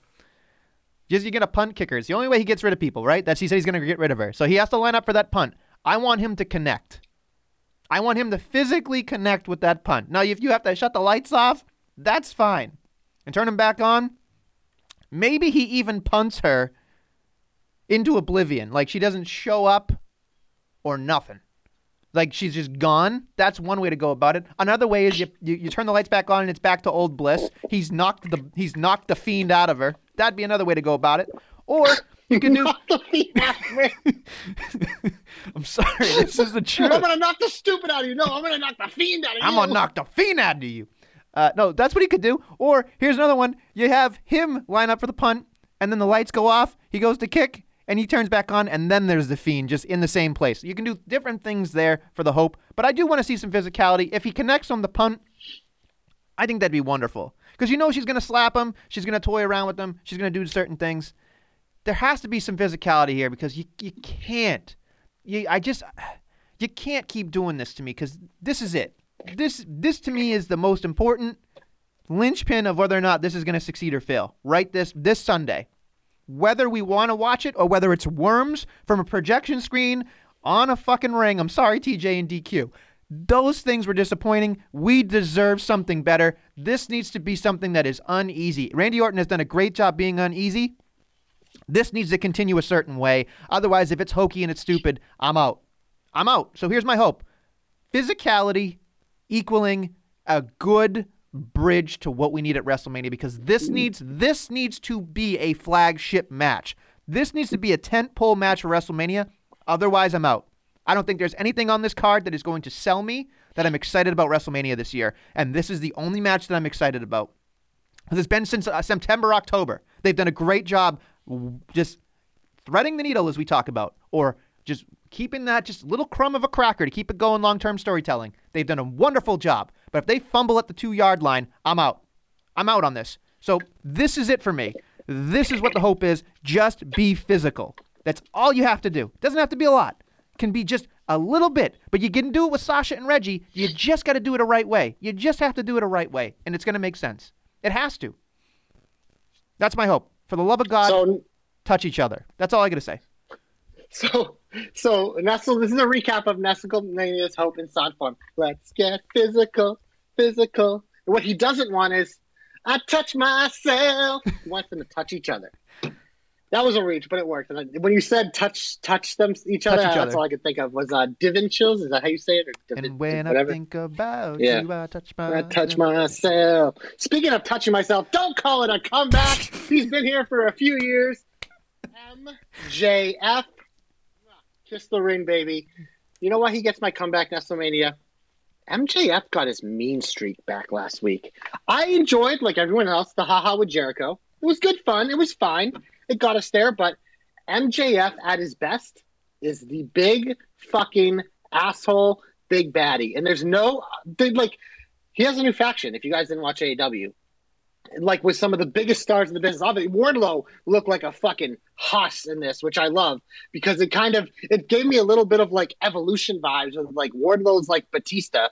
Just you're going to punt kicker. It's the only way he gets rid of people, right? That's he said he's going to get rid of her. So he has to line up for that punt. I want him to connect. I want him to physically connect with that punt. Now, if you have to shut the lights off, that's fine, and turn them back on. Maybe he even punts her into oblivion, like she doesn't show up or nothing. Like she's just gone. That's one way to go about it. Another way is you, you, you turn the lights back on and it's back to old bliss. He's knocked the he's knocked the fiend out of her. That'd be another way to go about it. Or you can do. Knock the feet out of me. I'm sorry, this is the truth. I'm gonna knock the stupid out of you. No, I'm gonna knock the fiend out of you. I'm gonna knock the fiend out of you. Uh, no, that's what he could do. Or here's another one: you have him line up for the punt, and then the lights go off. He goes to kick, and he turns back on, and then there's the fiend just in the same place. You can do different things there for the hope, but I do want to see some physicality. If he connects on the punt, I think that'd be wonderful because you know she's gonna slap him, she's gonna toy around with him, she's gonna do certain things. There has to be some physicality here because you you can't. You, I just you can't keep doing this to me because this is it. This this to me is the most important linchpin of whether or not this is going to succeed or fail. Right this this Sunday, whether we want to watch it or whether it's worms from a projection screen on a fucking ring. I'm sorry, TJ and DQ. Those things were disappointing. We deserve something better. This needs to be something that is uneasy. Randy Orton has done a great job being uneasy. This needs to continue a certain way. Otherwise, if it's hokey and it's stupid, I'm out. I'm out. So here's my hope physicality equaling a good bridge to what we need at WrestleMania because this needs this needs to be a flagship match. This needs to be a tent pole match for WrestleMania. Otherwise, I'm out. I don't think there's anything on this card that is going to sell me that I'm excited about WrestleMania this year. And this is the only match that I'm excited about. Because it's been since uh, September, October. They've done a great job just threading the needle as we talk about, or just keeping that just little crumb of a cracker to keep it going long term storytelling. They've done a wonderful job. But if they fumble at the two yard line, I'm out. I'm out on this. So this is it for me. This is what the hope is. Just be physical. That's all you have to do. Doesn't have to be a lot. Can be just a little bit. But you can do it with Sasha and Reggie. You just got to do it a right way. You just have to do it a right way, and it's going to make sense. It has to. That's my hope. For the love of God, So touch each other. That's all I got to say. So, so Nestle, this is a recap of Nestle Mania's hope in song form. Let's get physical, physical. And what he doesn't want is, I touch myself. He wants them to touch each other. That was a reach, but it worked. And I- when you said touch, touch them each other, each that's other. all I could think of was uh, Divin chills. Is that how you say it? Or Divin, And when I think about Yeah. you, I touch my I touch myself. Speaking of touching myself, don't call it a comeback. He's been here for a few years. MJF. Kiss the ring, baby. You know why he gets my comeback, WrestleMania? MJF got his mean streak back last week. I enjoyed, like everyone else, the haha with Jericho. It was good fun. It was fine. It got us there, but MJF at his best is the big fucking asshole big baddie. And there's no like he has a new faction. If you guys didn't watch AEW, like with some of the biggest stars in the business, obviously Wardlow looked like a fucking hoss in this, which I love because it kind of it gave me a little bit of like evolution vibes of like Wardlow's like Batista,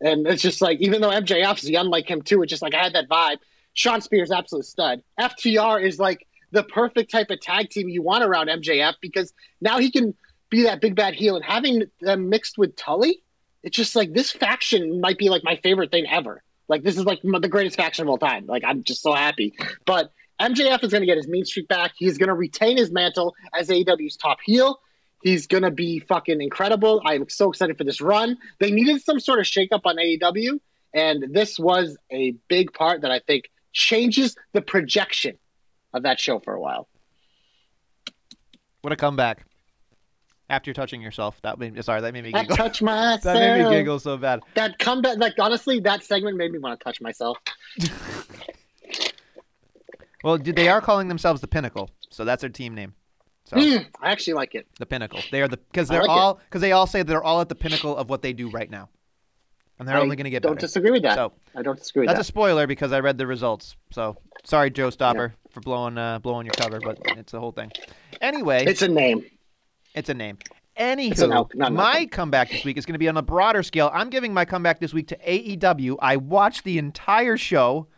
and it's just like even though MJF's young like him too, it's just like I had that vibe. Shawn Spears absolute stud. FTR is like the perfect type of tag team you want around MJF because now he can be that big bad heel and having them mixed with Tully it's just like this faction might be like my favorite thing ever. Like this is like the greatest faction of all time. Like I'm just so happy. But MJF is going to get his mean streak back. He's going to retain his mantle as AEW's top heel. He's going to be fucking incredible. I'm so excited for this run. They needed some sort of shakeup on AEW, and this was a big part that I think changes the projection of that show for a while. What a comeback. After touching yourself. That made sorry, that made me I giggle. touch myself. that made me giggle so bad. That comeback, like honestly, that segment made me want to touch myself. Well, they are calling themselves the Pinnacle, so that's their team name. So Hmm, I actually like it. the Pinnacle. They are the because they're like all because they all say they're all at the pinnacle of what they do right now, and they're I only going to get don't better. disagree with that. So I don't disagree with that's that. a spoiler because I read the results. So sorry, Joe Stopper, for blowing uh, blowing your cover, but it's the whole thing. Anyway, it's a name. It's a name. Anywho, It's an elk, not my comeback this week is going to be on a broader scale. I'm giving my comeback this week to AEW. I watched the entire show.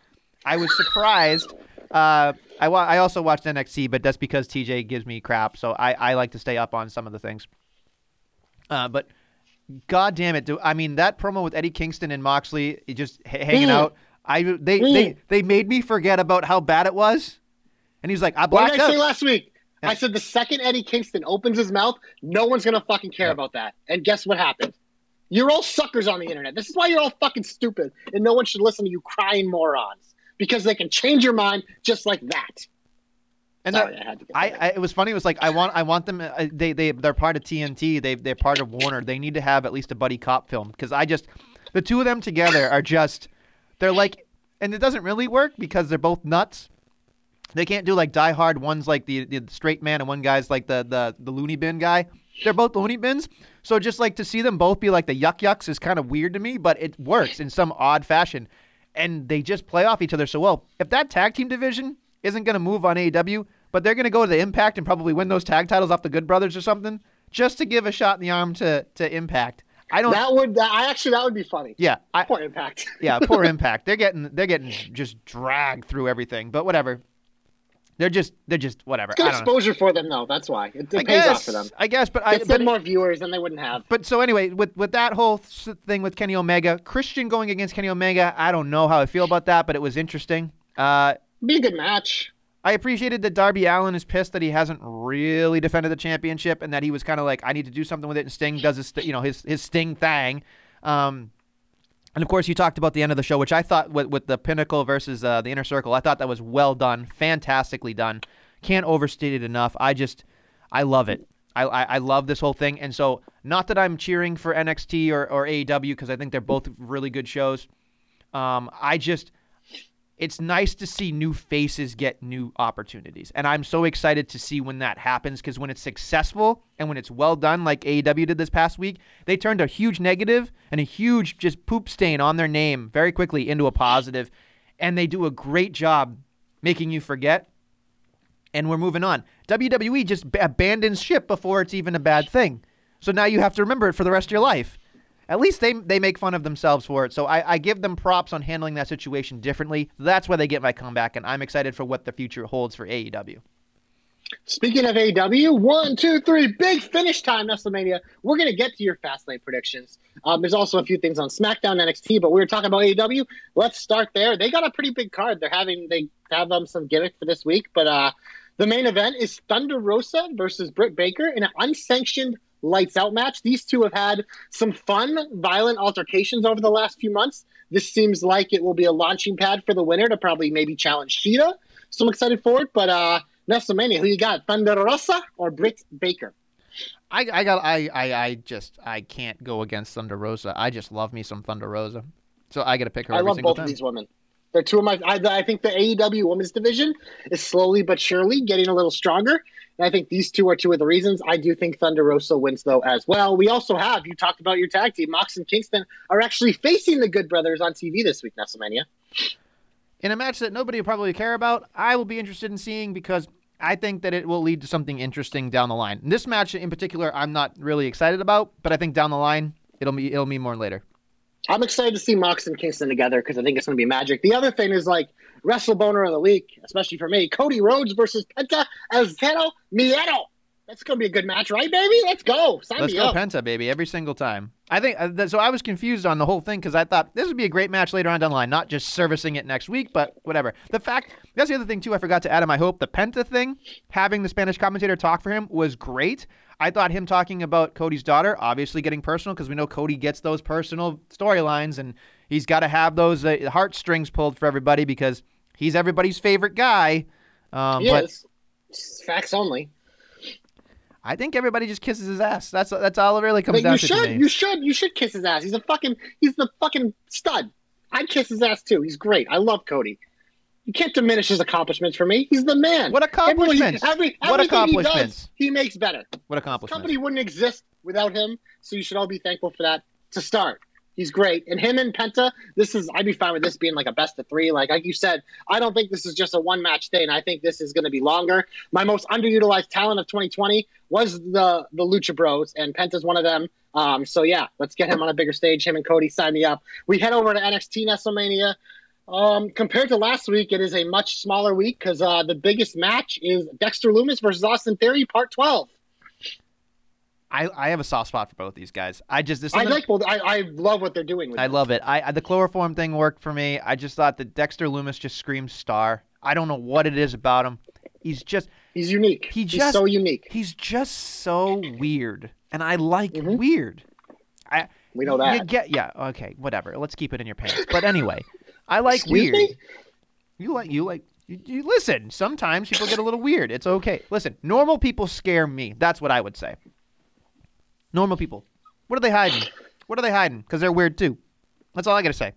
I was surprised. Uh, I wa- I also watched NXT, but that's because TJ gives me crap, so I, I like to stay up on some of the things. Uh, but God damn it! Do, I mean that promo with Eddie Kingston and Moxley just h- hanging Mm. out? I they, Mm. they they made me forget about how bad it was. And he's like, I What blacked did I out. say last week? I said the second Eddie Kingston opens his mouth, no one's gonna fucking care about that. And guess what happened? You're all suckers on the internet. This is why you're all fucking stupid, and no one should listen to you crying morons because they can change your mind just like that. and Sorry, I had to get I. I it was funny. It was like I want I want them. Uh, they they they're part of TNT. They they're part of Warner. They need to have at least a buddy cop film because I just the two of them together are just they're like and it doesn't really work because they're both nuts. They can't do like Die Hard. One's like the, the straight man and one guy's like the the the loony bin guy. They're both loony bins. So just like to see them both be like the yuck yucks is kind of weird to me, but it works in some odd fashion. And they just play off each other so well. If that tag team division isn't going to move on AEW, but they're going to go to the Impact and probably win those tag titles off the Good Brothers or something, just to give a shot in the arm to to Impact. I don't. that would that, I actually that would be funny. yeah, I, Poor impact. yeah, poor Impact. They're getting they're getting just dragged through everything. But whatever. They're just they're just whatever. It's good I don't know. exposure for them, though. That's why it, it pays guess, off for them. I guess, but I Gets but, them more viewers than they wouldn't have. but so anyway, with with that whole thing with Kenny Omega, Christian going against Kenny Omega, I don't know how I feel about that, but it was interesting. Uh, Be a good match. I appreciated that Darby Allin is pissed that he hasn't really defended the championship and that he was kind of like, I need to do something with it. And Sting does his, st- you know, his his Sting thing. Um, and of course, you talked about the end of the show, which I thought with, with the Pinnacle versus uh, the Inner Circle, I thought that was well done, fantastically done. Can't overstate it enough. I just, I love it. I, I, I love this whole thing. And so, not that I'm cheering for NXT or, or AEW because I think they're both really good shows. Um, I just, it's nice to see new faces get new opportunities. And I'm so excited to see when that happens because when it's successful and when it's well done, like AEW did this past week, they turned a huge negative and a huge just poop stain on their name very quickly into a positive, And they do a great job making you forget. And we're moving on. WWE just abandons ship before it's even a bad thing. So now you have to remember it for the rest of your life. At least they they make fun of themselves for it. So I, I give them props on handling that situation differently. That's why they get my comeback, and I'm excited for what the future holds for AEW. Speaking of AW, one, two, three, big finish time, WrestleMania. We're going to get to your Fastlane predictions. Um, there's also a few things on SmackDown, NXT, but we were talking about AEW. Let's start there. They got a pretty big card. They're having they have um, some gimmick for this week, but uh, the main event is Thunder Rosa versus Britt Baker in an unsanctioned lights out match. These two have had some fun, violent altercations over the last few months. This seems like it will be a launching pad for the winner to probably maybe challenge Shida. So I'm excited for it. But uh, WrestleMania, who you got, Thunder Rosa or Britt Baker? I, I got I, I I just I can't go against Thunder Rosa. I just love me some Thunder Rosa. So I got to pick her I love both time. of these women. They're two of my. I, I think the AEW women's division is slowly but surely getting a little stronger. And I think these two are two of the reasons. I do think Thunder Rosa wins, though, as well. We also have, you talked about your tag team, Mox and Kingston are actually facing the Good Brothers on TV this week, WrestleMania. In a match that nobody will probably care about, I will be interested in seeing because I think that it will lead to something interesting down the line. This match in particular, I'm not really excited about, but I think down the line it'll be it'll mean more later. I'm excited to see Mox and Kingston together because I think it's going to be magic. The other thing is like Wrestle Boner of the week, especially for me, Cody Rhodes versus Penta El Zero Miedo. That's going to be a good match, right, baby? Let's go. Sign Let's me go up. Penta, baby, every single time. I think uh, so. I was confused on the whole thing because I thought this would be a great match later on down the line, not just servicing it next week, but whatever. The fact that's the other thing too. I forgot to add in my hope the Penta thing, having the Spanish commentator talk for him was great. I thought him talking about Cody's daughter, obviously getting personal because we know Cody gets those personal storylines and he's got to have those uh, heartstrings pulled for everybody because he's everybody's favorite guy. Um, but Yes. It's Facts only. I think everybody just kisses his ass. That's that's all it really comes But down you to. should, to you should, you should kiss his ass. He's a fucking, he's the fucking stud. I'd kiss his ass too. He's great. I love Cody. You can't diminish his accomplishments for me. He's the man. What accomplishments? Every, What everything he accomplishments? does, he makes better. what This accomplishments? company wouldn't exist without him, so you should all be thankful for that to start. He's great. And him and Penta, this is I'd be fine with this being like a best of three. Like like you said, I don't think this is just a one match thing. I think this is gonna be longer. My most underutilized talent of 2020 was the the Lucha Bros, and Penta's one of them. Um, so yeah, let's get him on a bigger stage. Him and Cody sign me up. We head over to NXT WrestleMania. Um, compared to last week, it is a much smaller week because uh, the biggest match is Dexter Lumis versus Austin Theory, Part 12. I, I have a soft spot for both these guys. I just this I like well, I, I love what they're doing with I this. love it. I, the chloroform thing worked for me. I just thought that Dexter Lumis just screams star. I don't know what it is about him. He's just He's unique. He He's just- so unique. he's just so weird, and I like Mhm. weird. I We know that. You get yeah okay whatever. Let's keep it in your pants. But anyway, I like Excuse weird. me? You like you like you, you listen. Sometimes people get a little weird. It's okay. Listen, normal people scare me. That's what I would say. Normal people. What are they hiding? What are they hiding? Because they're weird too. That's all I gotta say.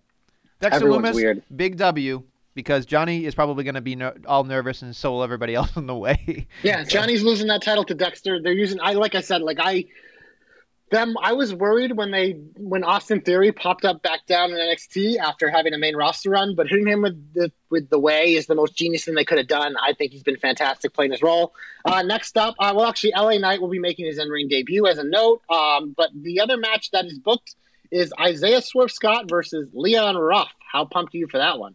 Dexter Everyone's Lumis, weird. big W. Because Johnny is probably going to be ner- all nervous and so will everybody else in the way. Yeah, Johnny's losing that title to Dexter. They're using I like I said, like I them I was worried when they when Austin Theory popped up back down in NXT after having a main roster run, but hitting him with the with the way is the most genius thing they could have done. I think he's been fantastic playing his role. Uh, next up, uh, well actually LA Knight will be making his in-ring debut as a note. Um, but the other match that is booked is Isaiah Swerve Scott versus Leon Ruff. How pumped are you for that one?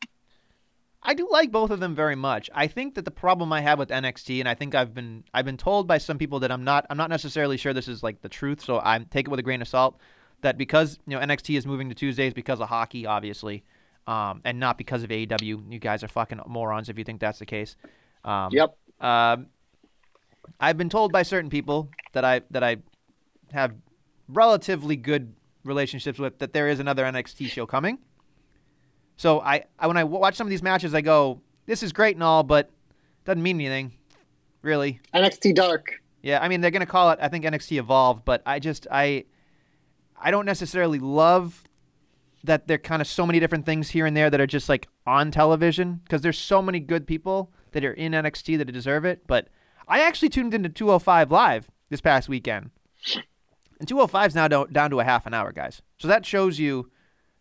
I do like both of them very much. I think that the problem I have with NXT, and I think I've been I've been told by some people that I'm not I'm not necessarily sure this is like the truth, so I take it with a grain of salt. That because you know NXT is moving to Tuesdays because of hockey, obviously, um, and not because of AEW. You guys are fucking morons if you think that's the case. Um, Yep. um, I've been told by certain people that I that I have relatively good relationships with that there is another NXT show coming. So I, I when I watch some of these matches, I go, "This is great and all, but doesn't mean anything, really." NXT Dark. Yeah, I mean they're gonna call it I think NXT Evolved, but I just I I don't necessarily love that there are kind of so many different things here and there that are just like on television because there's so many good people that are in NXT that deserve it. But I actually tuned into 205 Live this past weekend, and 205 is now down to a half an hour, guys. So that shows you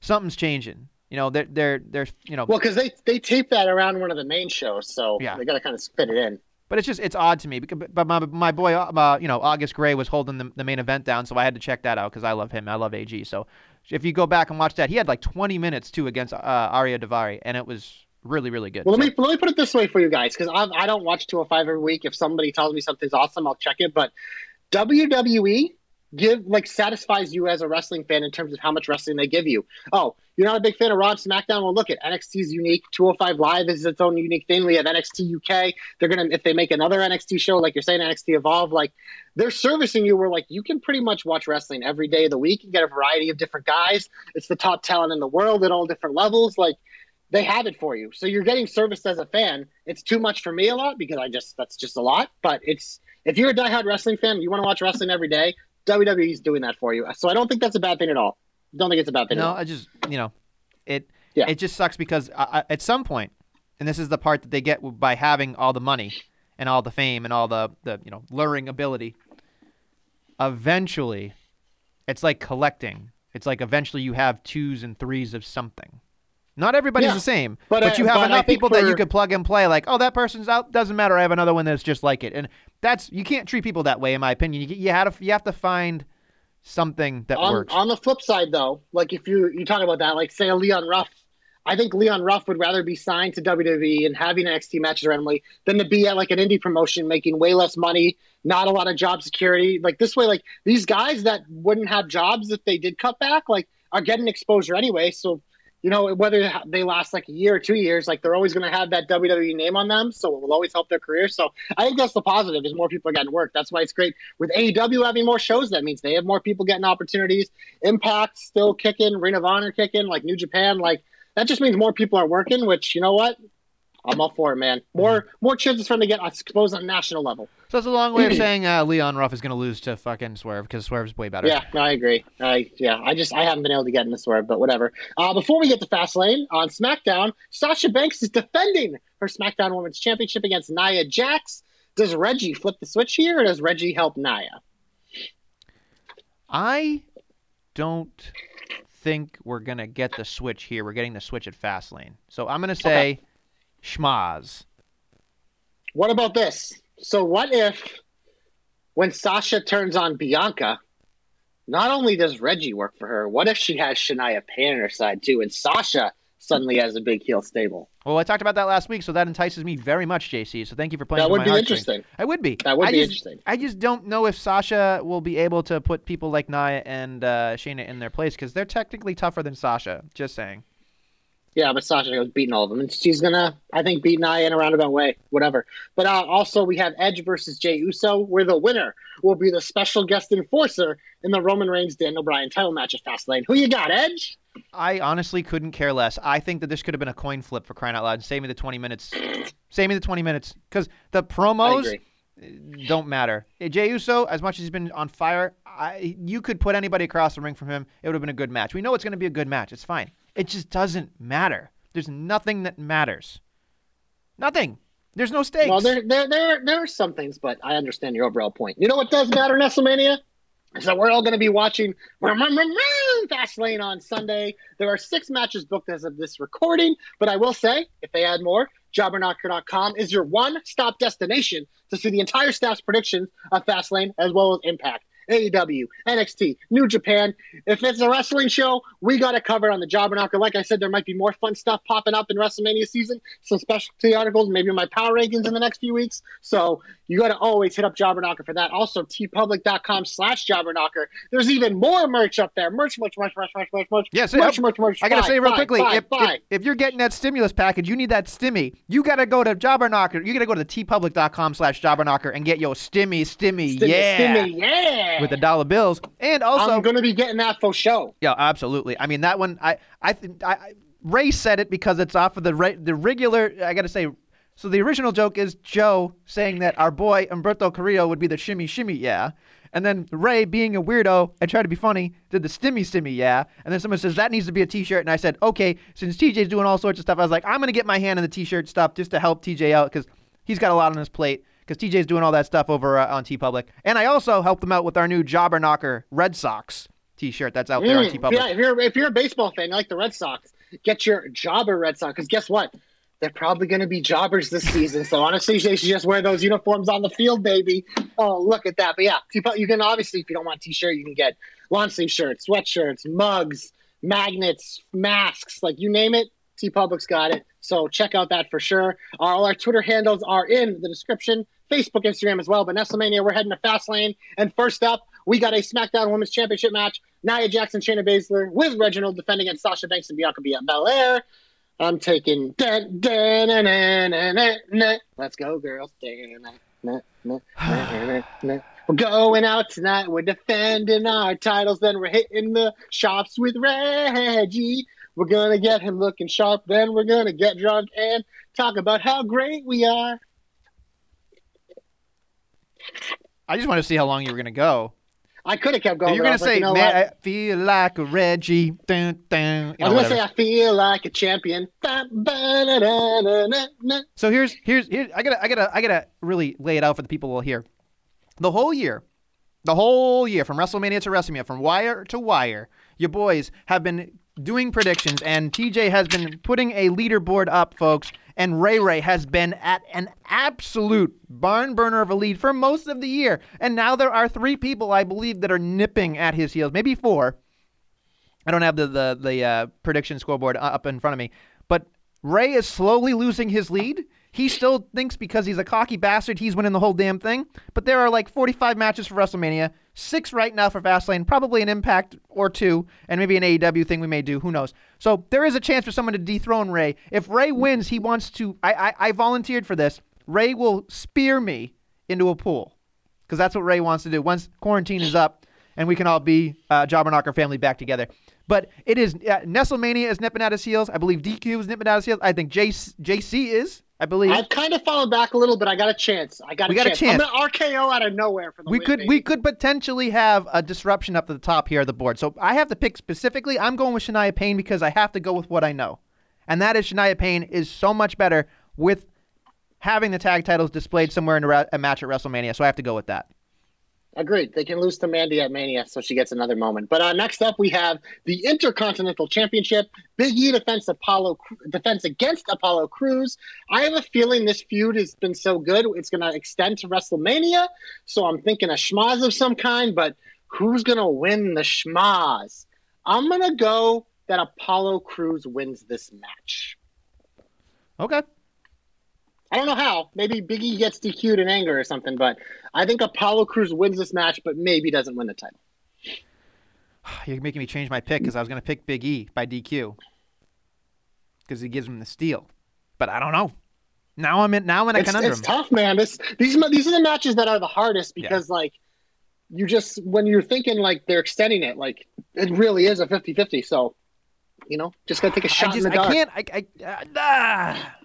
something's changing. You know, they're they're they're you know Well, because they they tape that around one of the main shows, so Yeah. they got to kind of spit it in. But it's just it's odd to me. Because, but my my boy, uh, you know, August Grey was holding the, the main event down, so I had to check that out because I love him. I love AG. So if you go back and watch that, he had like 20 minutes too against uh, Ariya Daivari, and it was really really good. Well, let me let me put it this way for you guys, because I I don't watch 205 every week. If somebody tells me something's awesome, I'll check it. But WWE give like satisfies you as a wrestling fan in terms of how much wrestling they give you. Oh, you're not a big fan of and SmackDown? Well, look at NXT's unique. 205 Live is its own unique thing. We have NXT UK. They're gonna if they make another NXT show, like you're saying, NXT Evolve, like they're servicing you where like you can pretty much watch wrestling every day of the week and get a variety of different guys. It's the top talent in the world at all different levels. Like they have it for you. So you're getting serviced as a fan. It's too much for me a lot because I just that's just a lot. But it's if you're a diehard wrestling fan, you want to watch wrestling every day. WWE's doing that for you. So I don't think that's a bad thing at all. Don't think it's a bad thing. at No. I just you know, it Yeah. it just sucks because I, I, at some point, and this is the part that they get by having all the money and all the fame and all the the you know luring ability. Eventually, it's like collecting. It's like eventually you have twos and threes of something. Not everybody's Yeah. the same, But, but, uh, you have but enough people that you could plug and play. Like, oh, that person's out. Doesn't matter. I have another one that's just like it, and that's you can't treat people that way, in my opinion. You you have to you have to find something that on, works. on the flip side, though, like if you you talk about that, like say a Leon Ruff, I think Leon Ruff would rather be signed to WWE and having NXT matches randomly than to be at like an indie promotion making way less money, not a lot of job security. Like this way, like these guys that wouldn't have jobs if they did cut back, like are getting exposure anyway. So you know whether they last like a year or two years, like they're always going to have that WWE name on them, so it will always help their career. So I think that's the positive is more people are getting work. That's why it's great with AEW having more shows. That means they have more people getting opportunities. Impact still kicking, Ring of Honor kicking, like New Japan, like that just means more people are working. Which you know what, I'm all for it, man. More more chances for them to get exposed on a national level. So it's a long way of saying uh, Leon Ruff is going to lose to fucking Swerve because Swerve's way better. Yeah, no, I agree. I yeah, I just I haven't been able to get in this word, but whatever. Uh, before we get to Fastlane on SmackDown, Sasha Banks is defending her SmackDown Women's Championship against Nia Jax. Does Reggie flip the switch here, or does Reggie help Nia? I don't think we're going to get the switch here. We're getting the switch at Fastlane. So I'm going to say schmaz. What about this? So what if when Sasha turns on Bianca, not only does Reggie work for her, what if she has Shania Payne on her side too, and Sasha suddenly has a big heel stable? Well, I talked about that last week, so that entices me very much, JC. So thank you for playing. That would be interesting. I would be. That would I be just, interesting. I just don't know if Sasha will be able to put people like Nia and uh, Shayna in their place because they're technically tougher than Sasha. Just saying. Yeah, but Sasha was beating all of them, and she's gonna, I think, beat Nia in a roundabout way, whatever. But uh, also, we have Edge versus Jey Uso, where the winner will be the special guest enforcer in the Roman Reigns Daniel Bryan title match at Fastlane. Who you got, Edge? I honestly couldn't care less. I think that this could have been a coin flip for crying out loud. Save me the 20 minutes. Save me the 20 minutes because the I promos agree. Don't matter. Jey Uso, as much as he's been on fire, I, you could put anybody across the ring from him. It would have been a good match. We know it's going to be a good match. It's fine. It just doesn't matter. There's nothing that matters. Nothing. There's no stakes. Well, there, there, there, there are some things, but I understand your overall point. You know what does matter, WrestleMania? Is that we're all going to be watching Fastlane on Sunday. There are six matches booked as of this recording, but I will say, if they add more, Jobberknocker.com is your one-stop destination to see the entire staff's predictions of Fastlane as well as Impact. AEW, NXT, New Japan, If it's a wrestling show, we got it covered on the Jobber Knocker. Like I said, there might be more fun stuff popping up in WrestleMania season, some specialty articles, maybe my power rankings in the next few weeks. So you got to always hit up Jobber Knocker for that. Also, teepublic.com slash Jobber Knocker. There's even more merch up there. Merch, merch, merch, merch, merch, merch, merch. Yes, merch, I- merch, merch. I gotta say real buy, quickly, buy, if, buy. if if you're getting that stimulus package, you need that stimmy. You gotta go to Jobber Knocker. You gotta go to teepublic.com slash Jobber Knocker and get your stimmy, stimmy, Stimmy, yeah, stimmy, yeah. With the dollar bills. And also, I'm going to be getting that for show. yeah, absolutely. I mean that one. I I think I, I Ray said it because it's off of the re, the regular. I gotta say. So the original joke is Joe saying that our boy Humberto Carrillo would be the shimmy shimmy yeah, and then Ray being a weirdo and trying to be funny did the stimmy stimmy yeah, and then someone says that needs to be a T-shirt, and I said okay, since TJ's doing all sorts of stuff, I was like I'm gonna get my hand in the T-shirt stuff just to help TJ out because he's got a lot on his plate because TJ's doing all that stuff over uh, on TeePublic, and I also helped them out with our new Jobber Knocker Red Sox T-shirt that's out there on Mm, TeePublic. Yeah, if you're if you're a baseball fan, you like the Red Sox, get your jobber Red Sox. Because guess what? They're probably going to be jobbers this season. So honestly, they should just wear those uniforms on the field, baby. Oh, look at that! But yeah, T- you can obviously, if you don't want a t-shirt, you can get lawn sleeve shirts, sweatshirts, mugs, magnets, masks, like you name it. TeePublic's got it. So check out that for sure. All our Twitter handles are in the description. Facebook, Instagram as well. But WrestleMania, we're heading to Fastlane. And first up, we got a SmackDown Women's Championship match. Nia Jackson, Shayna Baszler with Reginald defending against Sasha Banks and Bianca Belair. I'm taking. Dun, dun, dun, dun, dun, dun, dun. Let's go, girls. We're going out tonight. We're defending our titles. Then we're hitting the shops with Reggie. We're going to get him looking sharp. Then we're going to get drunk and talk about how great we are. I just want to see how long you were gonna go. I could have kept going. You're gonna was like, say, you know "Man, what? I feel like a Reggie." Dun, dun, you I know, was gonna whatever. say I feel like a champion. So here's here's here. I gotta I gotta I gotta really lay it out for the people here. The whole year, the whole year from WrestleMania to WrestleMania, from wire to wire, your boys have been doing predictions, and TJ has been putting a leaderboard up, folks. And Ray Ray has been at an absolute barn burner of a lead for most of the year. And now there are three people, I believe, that are nipping at his heels, maybe four. I don't have the the the uh, prediction scoreboard up in front of me, but Ray is slowly losing his lead. He still thinks because he's a cocky bastard, he's winning the whole damn thing. But there are like 45 matches for WrestleMania, six right now for Fastlane, probably an Impact or two, and maybe an AEW thing we may do. Who knows? So there is a chance for someone to dethrone Ray. If Ray wins, he wants to. I I, I volunteered for this. Ray will spear me into a pool because that's what Ray wants to do. Once quarantine is up and we can all be uh, Jobber Knocker family back together. But it is uh, Nestlemania is nipping at his heels. I believe DQ is nipping at his heels. I think JC, JC is. I believe I've kind of fallen back a little, but I got a chance. I got, We a, got a chance. chance. I'm gonna RKO out of nowhere for the we win, could baby. we could potentially have a disruption up at the top here of the board. So I have to pick specifically. I'm going with Shania Payne because I have to go with what I know, and that is Shania Payne is so much better with having the tag titles displayed somewhere in a, a match at WrestleMania. So I have to go with that. Agreed. They can lose to Mandy at Mania, so she gets another moment. But uh, next up, we have the Intercontinental Championship. Big E defense Apollo defense against Apollo Crews. I have a feeling this feud has been so good, it's going to extend to WrestleMania. So I'm thinking a schmozz of some kind. But who's going to win the schmozz? I'm going to go that Apollo Crews wins this match. Okay. I don't know how. Maybe Big E gets DQ'd in anger or something, but I think Apollo Crews wins this match, but maybe doesn't win the title. You're making me change my pick because I was going to pick Big E by DQ because he gives him the steal, but I don't know. Now I'm in. Now I'm in a it's, conundrum. it's tough, man. This these these are the matches that are the hardest because like you just when you're thinking like they're extending it, like it really is a 50-50. So you know, just gotta take a shot I just in the I can't. I, I uh, ah.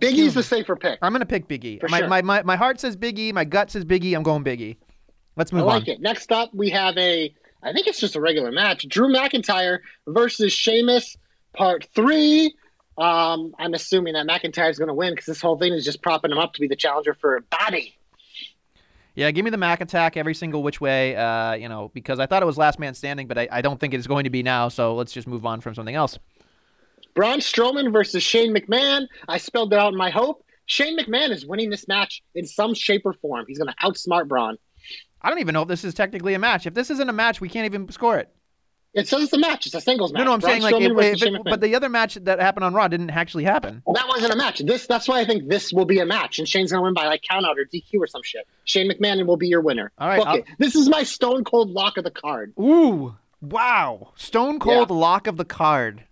Big E's the safer pick. I'm going to pick Big E. For My, sure. my my my heart says Big E. My gut says Big E. I'm going Big E. Let's I move like on. it. Next up, we have a I think it's just a regular match: Drew McIntyre versus Sheamus, Part Three. Um, I'm assuming that McIntyre's going to win because this whole thing is just propping him up to be the challenger for Bobby. Yeah, give me the Mac attack every single which way. Uh, you know, because I thought it was last man standing, but I, I don't think it's going to be now. So let's just move on from something else. Braun Strowman versus Shane McMahon. I spelled it out in my hope. Shane McMahon is winning this match in some shape or form. He's going to outsmart Braun. I don't even know if this is technically a match. If this isn't a match, we can't even score it. It says it's a match. It's a singles match. No, no, I'm Braun saying like, Strowman if, versus if it, but the other match that happened on Raw didn't actually happen. Well, That wasn't a match. This that's why I think this will be a match, and Shane's gonna win by like count out or DQ or some shit. Shane McMahon will be your winner. All right, Okay, this is my Stone Cold lock of the card. Ooh, wow, Stone Cold lock of the card.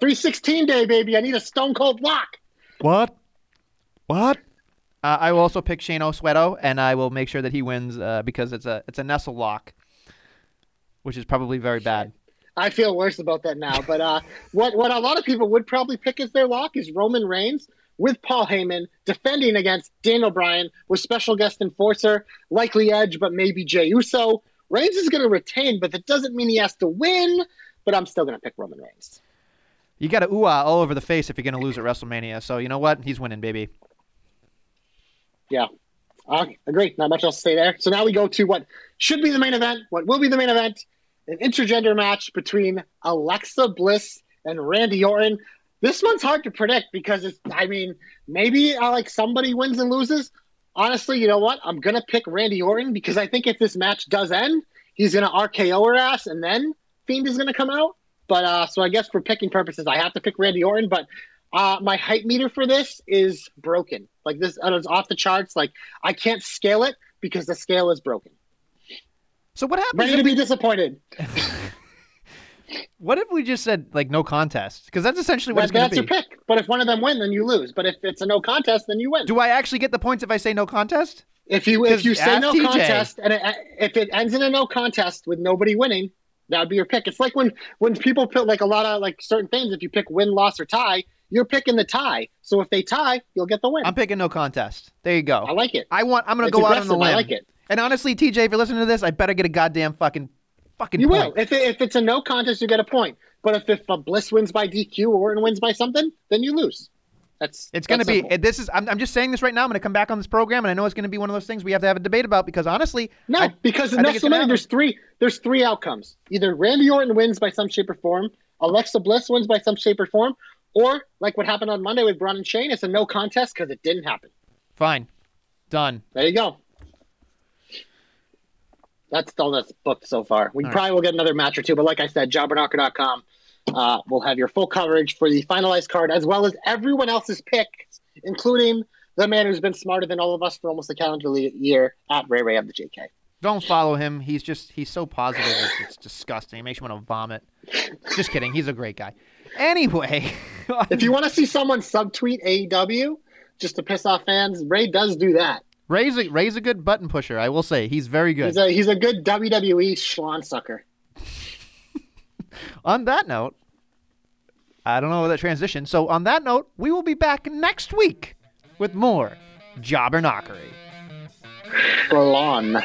316 day, baby. I need a Stone Cold lock. What? What? Uh, I will also pick Shane Oswedo, and I will make sure that he wins uh, because it's a it's a Nestle lock, which is probably very bad. I feel worse about that now. But uh, what what a lot of people would probably pick as their lock is Roman Reigns with Paul Heyman defending against Daniel Bryan with special guest enforcer, likely Edge, but maybe Jey Uso. Reigns is going to retain, but that doesn't mean he has to win. But I'm still going to pick Roman Reigns. You got a ooh all over the face if you're gonna lose at WrestleMania. So you know what? He's winning, baby. Yeah. Uh, agree. Not much else to say there. So now we go to what should be the main event, what will be the main event an intergender match between Alexa Bliss and Randy Orton. This one's hard to predict because it's, I mean, maybe uh, like somebody wins and loses. Honestly, you know what? I'm going to pick Randy Orton because I think if this match does end, he's going to RKO her ass and then Fiend is going to come out. But uh, so I guess for picking purposes, I have to pick Randy Orton. But uh, my height meter for this is broken. Like this, uh, it's off the charts. Like I can't scale it because the scale is broken. So what happens? Ready to we, be disappointed. what if we just said like no contest? Because that's essentially what That, it's gonna be. that's your pick. But if one of them win, then you lose. But if it's a no contest, then you win. Do I actually get the points if I say no contest? If you if you say no TJ. contest and it, if it ends in a no contest with nobody winning, that would be your pick. It's like when when people put like a lot of like certain things. If you pick win, loss, or tie, you're picking the tie. So if they tie, you'll get the win. I'm picking no contest. There you go. I like it. I want. I'm gonna It's go out on the limb. I like it. And honestly, TJ, if you're listening to this, I better get a goddamn fucking fucking You point. will. If it, if it's a no contest, you get a point. But if if a Bliss wins by DQ or Orton wins by something, then you lose. That's It's going to that's be. simple. This is. I'm, I'm just saying this right now. I'm going to come back on this program, and I know it's going to be one of those things we have to have a debate about because honestly, No, I- because I next it's gonna WrestleMania, there's three. There's three outcomes. Either Randy Orton wins by some shape or form, Alexa Bliss wins by some shape or form, or like what happened on Monday with Braun and Shane, it's a no contest because it didn't happen. fine, done. There you go. That's all that's booked so far. We All right. probably will get another match or two, but like I said, jobberknocker.com uh, we'll have your full coverage for the finalized card as well as everyone else's picks, including the man who's been smarter than all of us for almost a calendar year at Ray Ray of the JK. Don't follow him. He's just. He's so positive. It's, it's disgusting. It makes you want to vomit. Just kidding. He's a great guy. Anyway, If you want to see someone subtweet AEW just to piss off fans, Ray does do that. Ray's a, Ray's a good button pusher. I will say he's very good. He's a he's a good WWE schlon sucker. On that note, I don't know that transition. So on that note, we will be back next week with more Jobber Knockery. Schlon.